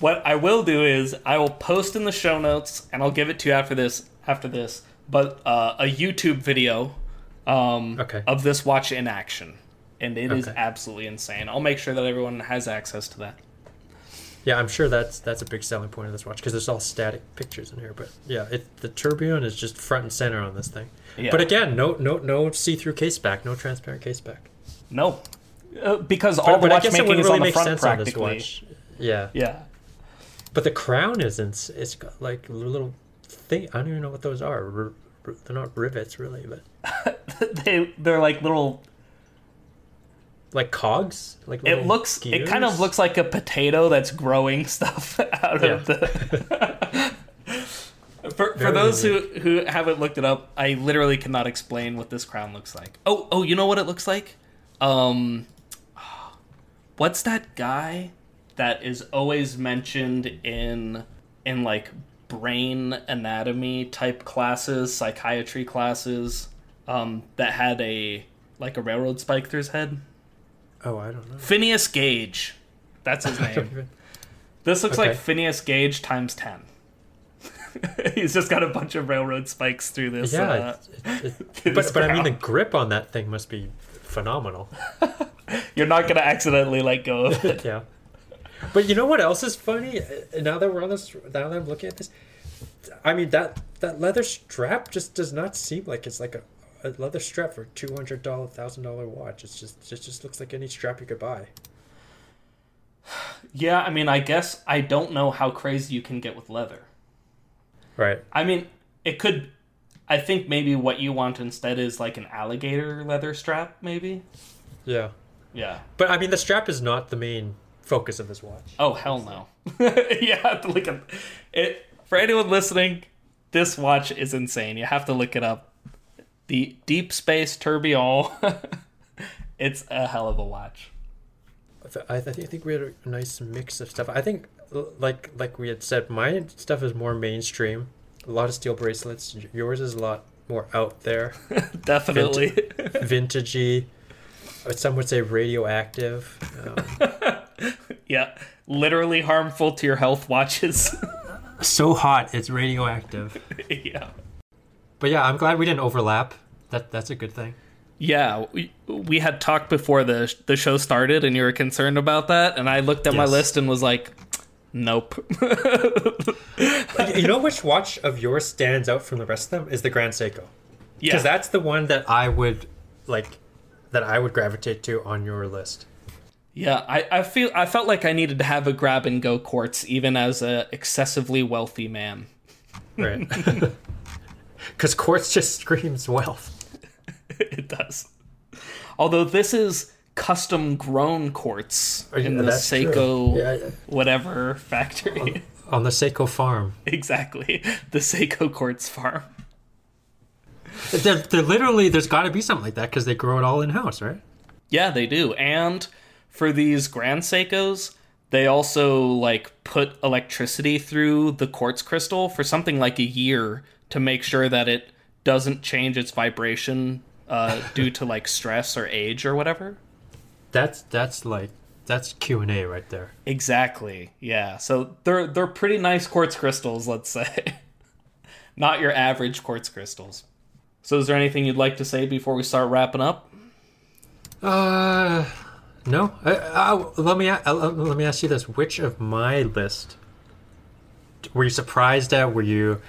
what I will do is I will post in the show notes and I'll give it to you after this after this, but uh, a YouTube video um, Okay. of this watch in action, and it is Okay. absolutely insane. I'll make sure that everyone has access to that. Yeah, I'm sure that's that's a big selling point of this watch because there's all static pictures in here. But yeah, it, the tourbillon is just front and center on this thing. Yeah. But again, no no no see-through case back, no transparent case back. No, uh, because all but, the but I guess it watchmaking wouldn't is really on the front sense on this practically. watch. Yeah, Yeah, but the crown isn't. It's got like little thing. I don't even know what those are. R- r- they're not rivets really, but they they're like little. like cogs. Like It little looks. It kind of looks like a potato that's growing stuff out Yeah. of the. For, for Very those who, who haven't looked it up, I literally cannot explain what this crown looks like. Oh, oh, you know what it looks like? Um, what's that guy that is always mentioned in in like brain anatomy type classes, psychiatry classes? Um, that had a like a railroad spike through his head. Oh, I don't know. Phineas Gage, that's his name. This looks like Phineas Gage times ten. He's just got a bunch of railroad spikes through this. yeah, uh, it, it, through but this but I mean the grip on that thing must be phenomenal. You're not gonna accidentally let go of it. yeah. But you know what else is funny? Uh, Now that we're on this, now that I'm looking at this, I mean that that leather strap just does not seem like it's like a, a leather strap for two hundred dollar, thousand dollar watch. It's just it just looks like any strap you could buy. Yeah, I mean, I guess I don't know how crazy you can get with leather. Right. I mean, it could. I think maybe what you want instead is like an alligator leather strap, maybe. Yeah. Yeah. But I mean the strap is not the main focus of this watch. Oh hell no. yeah, to it. For anyone listening, this watch is insane. You have to look it up. The Deep Space Tourbillon. it's a hell of a watch. I, th- I think I think we had a nice mix of stuff. I think like like we had said, my stuff is more mainstream. A lot of steel bracelets. Yours is a lot more out there, Definitely. vintagey. Uh, Some would say radioactive. Um, yeah. Literally harmful to your health watches. so hot, it's radioactive. yeah. But yeah, I'm glad we didn't overlap. That that's a good thing. Yeah, we, we had talked before the the show started, and you were concerned about that. And I looked at my list and was like, "Nope." you know which watch of yours stands out from the rest of them is the Grand Seiko. yeah, Because that's the one that I would like that I would gravitate to on your list. yeah. I, I feel I felt like I needed to have a grab and go quartz, even as a excessively wealthy man. Right. Because quartz just screams wealth. it does. Although this is custom grown quartz yeah, in the. Seiko Yeah, yeah. whatever factory. On the Seiko farm. exactly, the Seiko quartz farm. They're, they're literally, there's got to be something like that because they grow it all in house, right? Yeah, they do. And for these Grand Seikos, they also like put electricity through the quartz crystal for something like a year to make sure that it doesn't change its vibration uh, due to like stress or age or whatever. That's that's like that's Q and A right there. Exactly. Yeah. So they're they're pretty nice quartz crystals, let's say. Not your average quartz crystals. So is there anything you'd like to say before we start wrapping up? Uh, no. Uh, uh, let me uh, let me ask you this: Which of my list were you surprised at? Were you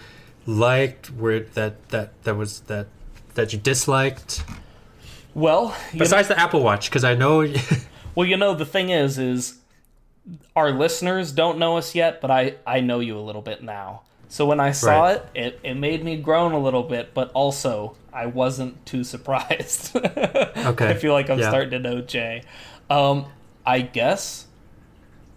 liked? Were that that that was that that you disliked? Well, you Besides the Apple Watch, because I know. Well, you know, the thing is, is our listeners don't know us yet, but I, I know you a little bit now. So when I saw Right. it, it, it made me groan a little bit, but also I wasn't too surprised. Okay. I feel like I'm Yeah. starting to know Jay. Um, I guess,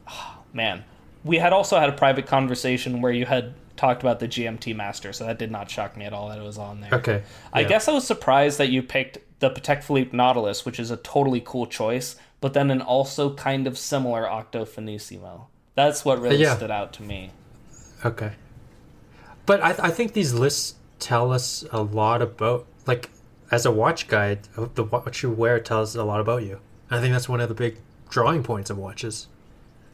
man, we had also had a private conversation where you had talked about the GMT Master, so that did not shock me at all that it was on there. okay. I yeah. guess I was surprised that you picked the Patek Philippe Nautilus, which is a totally cool choice, but then an also kind of similar Octo Finissimo. That's what really Yeah. stood out to me. Okay. But I, I think these lists tell us a lot about, like, as a watch guide, the what you wear tells a lot about you. I think that's one of the big drawing points of watches.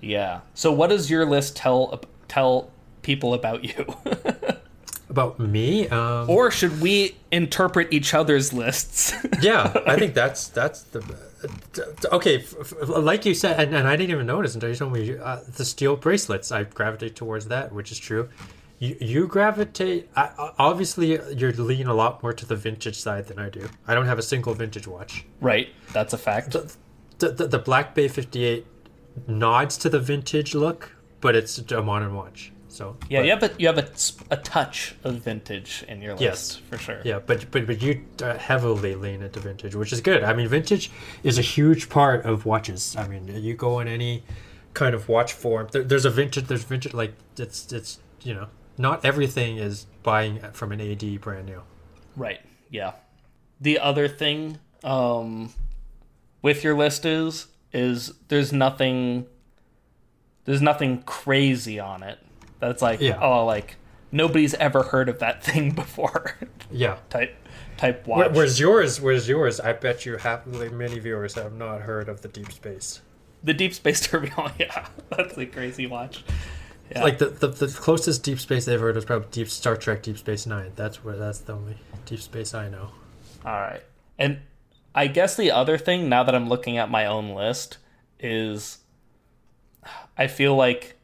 Yeah. So, what does your list tell tell people about you? about me, um, Or should we interpret each other's lists? yeah, I think that's that's the okay. F- f- like you said, and, and I didn't even notice until you told me uh, the steel bracelets. I gravitate towards that, which is true. You you gravitate. I, obviously, you're leaning a lot more to the vintage side than I do. I don't have a single vintage watch. right, that's a fact. The the, the Black Bay fifty eight nods to the vintage look, but it's a modern watch. So Yeah, but- you have a you have a, a touch of vintage in your list Yes. for sure. Yeah, but but but you uh, heavily lean into vintage, which is good. I mean, vintage is a huge part of watches. I mean, you go in any kind of watch form. There, there's a vintage. There's vintage. Like it's it's you know not everything is buying from an AD brand new. Right. Yeah. The other thing um, with your list is is there's nothing there's nothing crazy on it. That's like Yeah. oh like nobody's ever heard of that thing before Yeah. type type watch. where's yours? Where's yours? I bet you have many viewers have not heard of the deep space. the Deep Space Tourbillon, yeah, that's a crazy watch. Yeah. Like the, the the closest deep space they've heard is probably Deep Star Trek Deep Space Nine. That's where that's the only deep space I know. All right. And I guess the other thing, now that I'm looking at my own list, is I feel like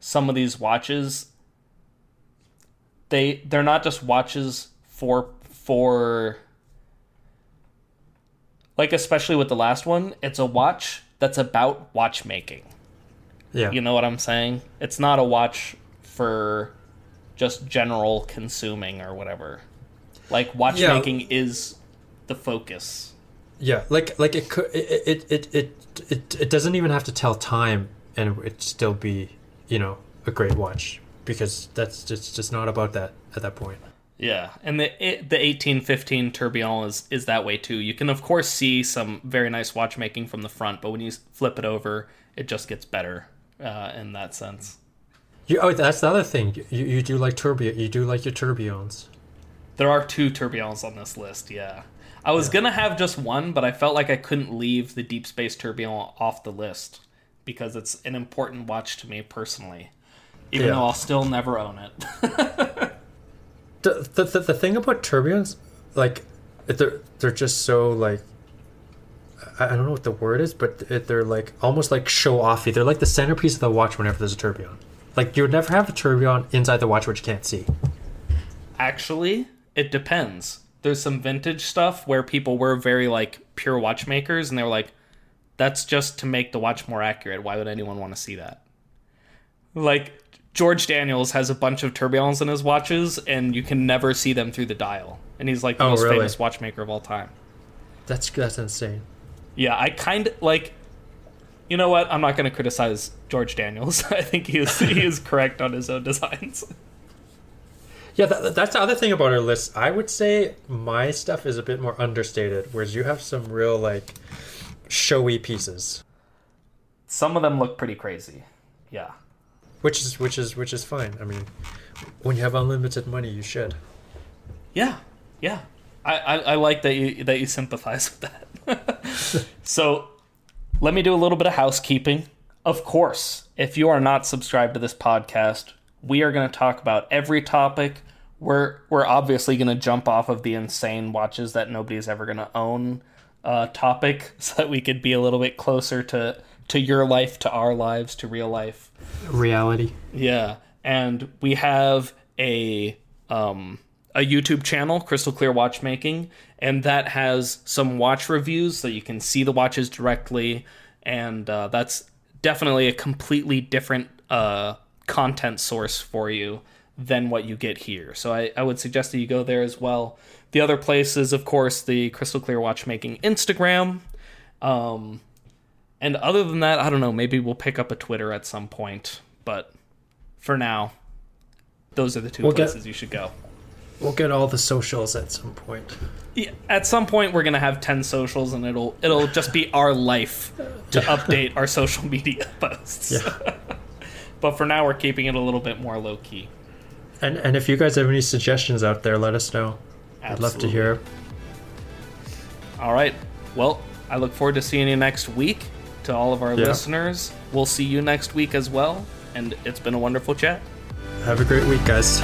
some of these watches they they're not just watches for for like especially with the last one, it's a watch that's about watchmaking. Yeah. You know what I'm saying? It's not a watch for just general consuming or whatever. Like watchmaking is the focus. Yeah, like like it could it it it it, it, it doesn't even have to tell time and it still be you know a great watch because that's just just not about that at that point. Yeah, and the it, the 1815 tourbillon is is that way too. You can of course see some very nice watchmaking from the front, but when you flip it over, it just gets better uh, in that sense. You, oh, that's the other thing. You, you do like turbio. You do like your tourbillons. There are two tourbillons on this list. Yeah, I was gonna have just one, but I felt like I couldn't leave the Deep Space tourbillon off the list because it's an important watch to me personally. Even Yeah. though I'll still never own it. The, the, the, the thing about tourbillons, like they're they're just so like I, don't know what the word is, but they're like almost like show offy. They're like the centerpiece of the watch whenever there's a tourbillon. Like you would never have a tourbillon inside the watch which you can't see. Actually, it depends. There's some vintage stuff where people were very like pure watchmakers and they were like, that's just to make the watch more accurate. Why would anyone want to see that? Like George Daniels has a bunch of tourbillons in his watches and you can never see them through the dial. And he's like the Oh, most really? famous watchmaker of all time. That's that's insane. Yeah, I kind of like. You know what? I'm not going to criticize George Daniels. I think he is he is correct on his own designs. Yeah, that, that's the other thing about our list. I would say my stuff is a bit more understated, whereas you have some real like showy pieces, Some of them look pretty crazy. Yeah. which is which is which is fine. I mean, when you have unlimited money, you should. Yeah, yeah. I, I, I like that you that you sympathize with that. so let me do a little bit of housekeeping. Of course, if you are not subscribed to this podcast, we are going to talk about every topic. We're we're obviously going to jump off of the insane watches that nobody's ever going to own uh, topic, so that we could be a little bit closer to to your life, to our lives, to real life. Reality. Yeah, and we have a um a YouTube channel, Crystal Clear Watchmaking, and that has some watch reviews so you can see the watches directly, and uh, that's definitely a completely different uh, content source for you than what you get here. So I, I would suggest that you go there as well. The other place is, of course, the Crystal Clear Watchmaking Instagram. Um, and other than that, I don't know. Maybe we'll pick up a Twitter at some point. But for now, those are the 2 We'll get- places you should go. We'll get all the socials at some point. Yeah, at some point, we're gonna have ten socials, and it'll it'll just be our life to update our social media posts. Yeah. but for now, we're keeping it a little bit more low key. And and if you guys have any suggestions out there, let us know. I'd love to hear. All right. Well, I look forward to seeing you next week. To all of our Yeah. listeners, we'll see you next week as well. And it's been a wonderful chat. Have a great week, guys.